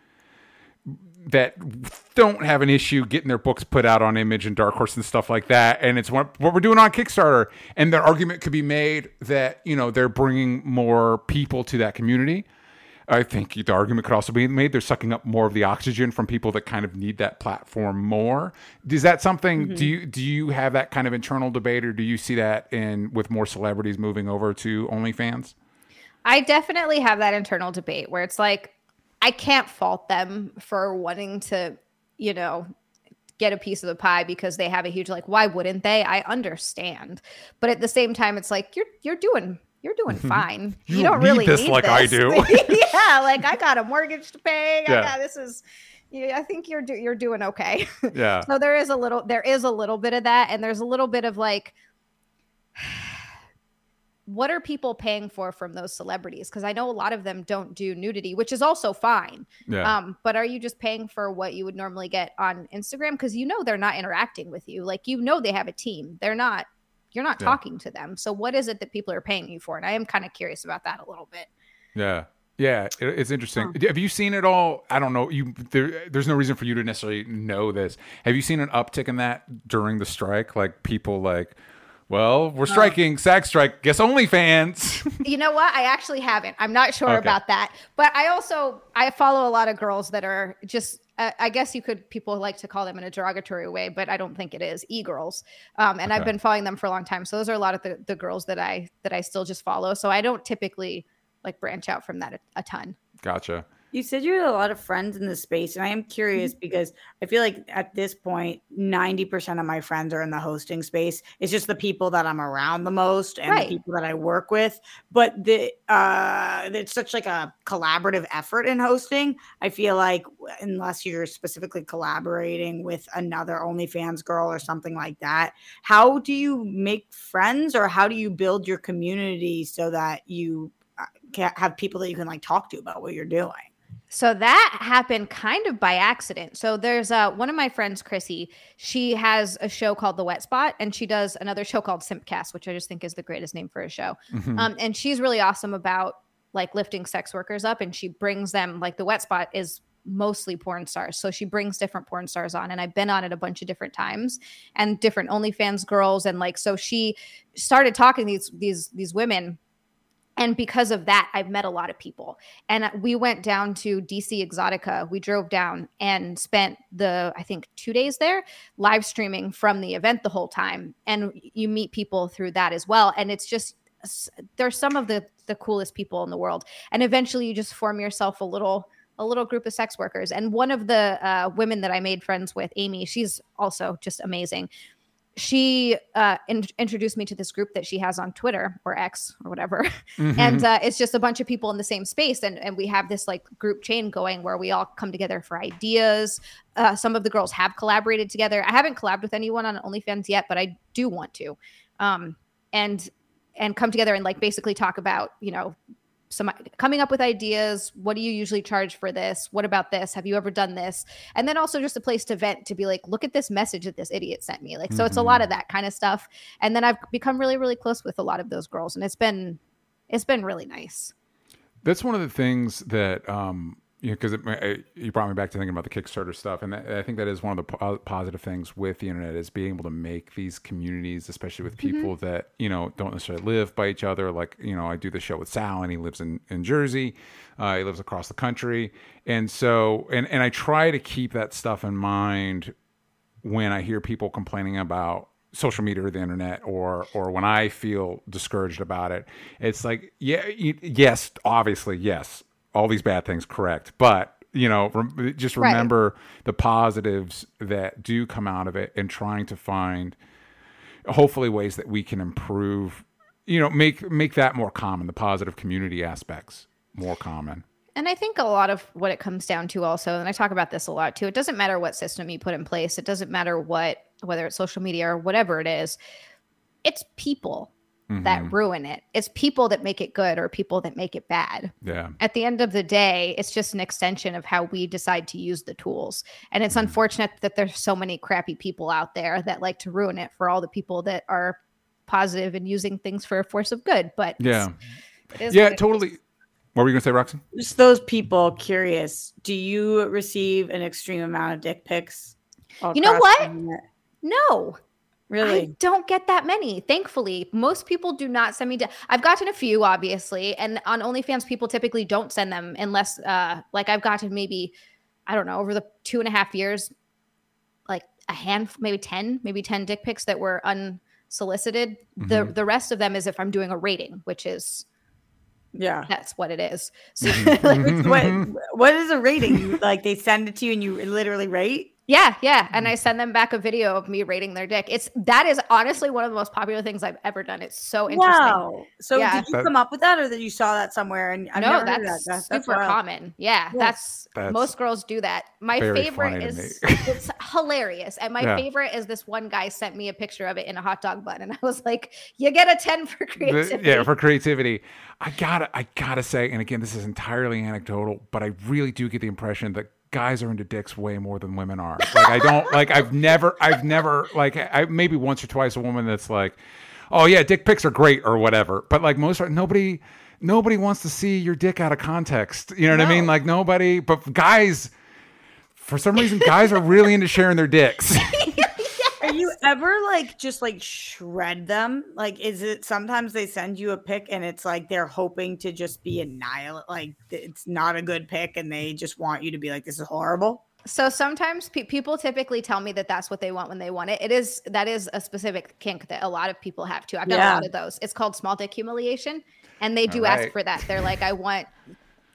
A: that don't have an issue getting their books put out on Image and Dark Horse and stuff like that. And it's what, what we're doing on Kickstarter. And their argument could be made that you know they're bringing more people to that community. I think the argument could also be made they're sucking up more of the oxygen from people that kind of need that platform more. Is that something?
B: Mm-hmm.
A: Do you do you have that kind of internal debate, or do you see that in with more celebrities moving over to OnlyFans?
C: I definitely have that internal debate where it's like, I can't fault them for wanting to, you know, get a piece of the pie because they have a huge like why wouldn't they? I understand. But at the same time it's like you're you're doing you're doing mm-hmm. fine.
A: You
C: you,
A: don't need
C: really
A: this
C: need
A: like I do.
C: yeah like i got a mortgage to pay.
A: Yeah.
C: I got, this is yeah, i think you're do, you're doing okay.
A: Yeah.
C: so there is a little there is a little bit of that and there's a little bit of like what are people paying for from those celebrities because i know a lot of them don't do nudity which is also fine
A: Yeah.
C: um but are you just paying for what you would normally get on instagram because you know they're not interacting with you like you know they have a team they're not you're not
A: Yeah.
C: talking to them so what is it that people are paying you for and i am kind of curious about that a little bit
A: Yeah. Yeah, it, it's interesting. Have you seen it all? I don't know. You there, there's no reason for you to necessarily know this. Have you seen an uptick in that during the strike? Like people like, well, we're striking, SAG strike. Guess OnlyFans.
C: you know what i actually haven't i'm not sure
A: Okay.
C: about that but i also i follow a lot of girls that are just uh, i guess you could people like to call them in a derogatory way but i don't think it is e-girls um, and i've been following them for a long time so those are a lot of the, the girls that i that i still just follow so i don't typically like branch out from that a, a ton
A: gotcha.
B: You said you had a lot of friends in the space, and I am curious because I feel like at this point, 90% of my friends are in the hosting space. It's just the people that I'm around the most and
C: Right.
B: the people that I work with. But the uh it's such like a collaborative effort in hosting. I feel like unless you're specifically collaborating with another OnlyFans girl or something like that, how do you make friends or how do you build your community so that you uh, have people that you can like talk to about what you're doing?
C: So that happened kind of by accident. So there's uh, one of my friends, Chrissy. She has a show called The Wet Spot, and she does another show called Simpcast, which I just think is the greatest name for a show.
A: Mhm.
C: Um, and she's really awesome about like lifting sex workers up, and she brings them like The Wet Spot is mostly porn stars. So she brings different porn stars on, and I've been on it a bunch of different times, and different OnlyFans girls, and like so she started talking to these these these women and because of that i've met a lot of people. And we went down to dc exotica. We drove down and spent the i think two days there live streaming from the event the whole time. And you meet people through that as well. And it's just they're some of the the coolest people in the world. And eventually you just form yourself a little a little group of sex workers. And one of the uh, women that i made friends with amy she's also just amazing she uh, in- introduced me to this group that she has on Twitter or X or whatever,
A: Mhm.
C: and uh, it's just a bunch of people in the same space, and and we have this like group chain going where we all come together for ideas. Uh, some of the girls have collaborated together. I haven't collabed with anyone on OnlyFans yet, but I do want to, um, and and come together and like basically talk about you know some coming up with ideas what do you usually charge for this? What about this? Have you ever done this? And then also just a place to vent to be like look at this message that this idiot sent me. Like so it's a lot of that kind of stuff. And then i've become really really close with a lot of those girls and it's been it's been really nice.
A: That's one of the things that um, you know because you brought me back to thinking about the Kickstarter stuff, and that, I think that is one of the po- positive things with the internet is being able to make these communities, especially with people that you know don't necessarily live by each other. Like you know, I do the show with Sal, and he lives in in Jersey, uh, he lives across the country, and so and and I try to keep that stuff in mind when I hear people complaining about social media or the internet or or when I feel discouraged about it, it's like yeah, yes, obviously yes, all these bad things correct, but you know, rem- just
C: Right.
A: remember the positives that do come out of it and trying to find hopefully ways that we can improve, you know, make make that more common, the positive community aspects more common.
C: And I think a lot of what it comes down to also, and I talk about this a lot too, it doesn't matter what system you put in place. It doesn't matter what, whether it's social media or whatever it is, it's people that mm-hmm. ruin it. It's people that make it good or people that make it bad.
A: Yeah.
C: At the end of the day, it's just an extension of how we decide to use the tools. And it's mm-hmm. unfortunate that there's so many crappy people out there that like to ruin it for all the people that are positive and using things for a force of good. But
A: Yeah.
C: it is
A: Yeah,
C: what it is.
A: totally. What were you gonna say, Roxy?
B: Just those people curious. Do you receive an extreme amount of dick pics?
C: You know what?
B: the
C: No. I
B: Really?
C: don't get that many, thankfully. Most people do not send me. di- I've gotten a few, obviously, and on OnlyFans, people typically don't send them unless, uh, like, I've gotten maybe, I don't know, over the two and a half years, like a hand, maybe ten, maybe ten dick pics that were unsolicited. The the rest of them is if I'm doing a rating, which is
B: Yeah.
C: that's what it is. So,
A: Mm-hmm.
C: like,
B: what what is a rating? Like they send it to you and you literally rate?
C: Yeah, yeah, and I mm. send them back a video of me rating their dick. It's that is honestly one of the most popular things I've ever done. It's so interesting.
B: Wow. So
C: Yeah.
B: did you
A: That-
B: come up with that or that you saw that somewhere and I've
C: no,
B: never
C: that's,
B: heard of that. That's, that's
C: super
B: wild.
C: common. Yeah,
B: Yeah.
C: that's,
A: That's
C: most girls do that. My favorite is it's hilarious, and my
A: Yeah.
C: favorite is this one guy sent me a picture of it in a hot dog bun, and I was like, "You get a ten for
A: The-
C: creativity."
A: yeah, for creativity. I gotta, I gotta say, and again, this is entirely anecdotal, but I really do get the impression that guys are into dicks way more than women are. Like, I don't, like, I've never, I've never, like, I maybe once or twice a woman that's like, oh yeah, dick pics are great or whatever, but like most, nobody, nobody wants to see your dick out of context. You know what I mean? Like nobody, but guys. For some reason, guys are really into sharing their dicks.
B: Are you ever like just like shred them? Like, is it sometimes they send you a pic and it's like they're hoping to just be annihilate, like it's not a good pic and they just want you to be like, this is horrible?
C: So sometimes pe- people typically tell me that that's what they want when they want it. It is that is a specific kink that a lot of people have too. I've done
B: Yeah.
C: a lot of those. It's called small dick humiliation, and they do
A: All
C: ask for that. They're like, "I want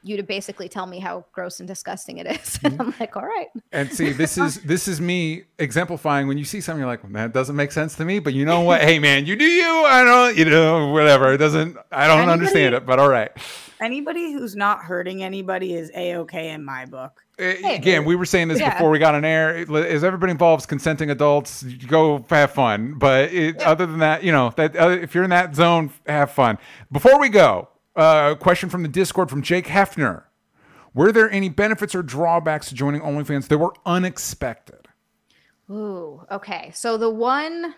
C: you to basically tell me how gross and disgusting it is."
A: Mm-hmm.
C: And I'm like, "All right."
A: And see, this is this is me exemplifying when you see something, you're like, that doesn't make sense to me. But you know what? hey, man, you do you. I don't, you know, whatever. It doesn't. I don't
B: Anybody-
A: understand it, but all right.
B: Anybody who's not hurting anybody is a okay in my book.
A: Uh, Again, we were saying this
B: Yeah.
A: before we got on air. It- As everybody involves consenting adults, go have fun. But it, other than that, you know, that uh, if you're in that zone, have fun. Before we go, uh, question from the Discord from Jake Hefner: Were there any benefits or drawbacks to joining OnlyFans that were unexpected?
C: Ooh, okay. So the one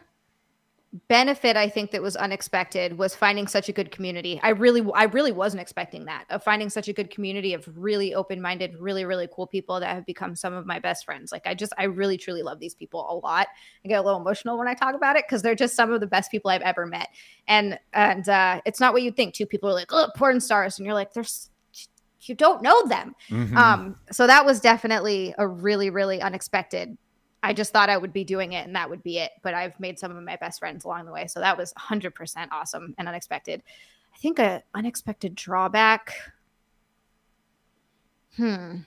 C: benefit I think that was unexpected was finding such a good community. I really I really wasn't expecting that. Of finding such a good community of really open-minded, really really cool people that have become some of my best friends. Like I just I really truly love these people a lot. I get a little emotional when I talk about it cuz they're just some of the best people I've ever met. And and uh it's not what you think. Two people are like, "Oh, porn stars." And you're like, "There's you don't know them."
A: Mhm.
C: Um, so that was definitely a really, really unexpected. I just thought I would be doing it and that would be it. But I've made some of my best friends along the way. So that was 100% awesome and unexpected. I think a unexpected drawback. Hmm.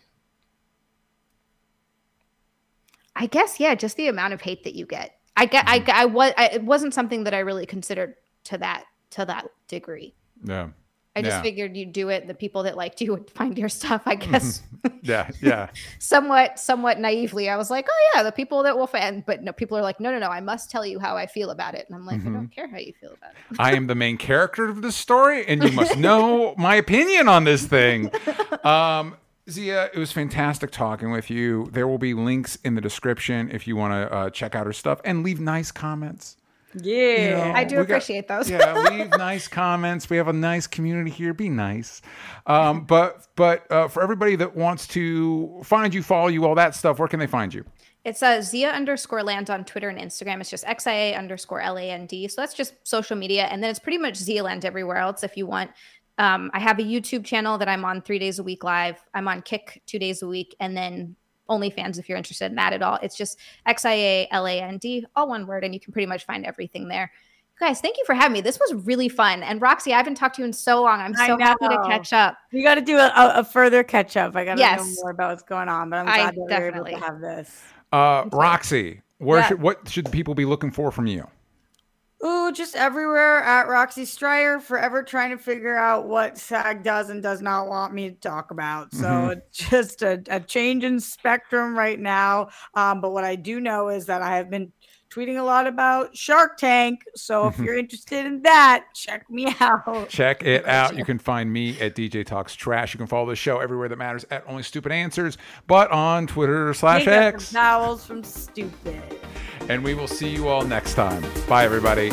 C: I guess yeah, just the amount of hate that you get. I get I I was I, it wasn't something that I really considered to that to that degree.
A: yeah.
C: I just
A: Yeah.
C: figured you'd do it. The people that liked you would find your stuff. I guess
A: Yeah, yeah.
C: somewhat somewhat naively i was like oh yeah the people that will fan but no people are like no no no i must tell you how i feel about it and i'm like i don't care how you feel about it
A: I am the main character of this story, and you must know my opinion on this thing. Um, Xia, it was fantastic talking with you. There will be links in the description if you want to uh, check out her stuff and leave nice comments.
B: Yeah.
A: You know,
C: i do
A: we got-
C: appreciate those
A: yeah, leave nice comments. We have a nice community here. Be nice. Um, but but uh, for everybody that wants to find you, follow you, all that stuff, where can they find you?
C: it's uh, xia underscore land on twitter and instagram it's just xia underscore l-a-n-d so that's just social media and then it's pretty much xia land everywhere else if you want um, i have a youtube channel that i'm on three days a week live i'm on kick two days a week and then OnlyFans if you're interested in that at all. It's just X I A L A N D, all one word, and you can pretty much find everything there. Guys, thank you for having me. This was really fun. And Roxy, I haven't talked to you in so long. I'm so happy to catch up.
B: We got to do a, a, a further catch up. I got to
C: Yes.
B: know more about what's going on, but I'm
C: I
B: glad that we were able to have this.
A: Uh, Roxy, where
B: Yeah.
A: should what should people be looking for from you?
B: Ooh, just everywhere at Roxy Striar, forever trying to figure out what SAG does and does not want me to talk about. So
A: Mhm.
B: it's just a, a change in spectrum right now. Um, but what I do know is that I have been tweeting a lot about Shark Tank. So if you're interested in that, check me out.
A: Check it out. You can find me at DJ Talks Trash. You can follow the show everywhere that matters at Only Stupid Answers, but on Twitter slash X.
B: some Vowels from stupid.
A: And we will see you all next time. Bye, everybody.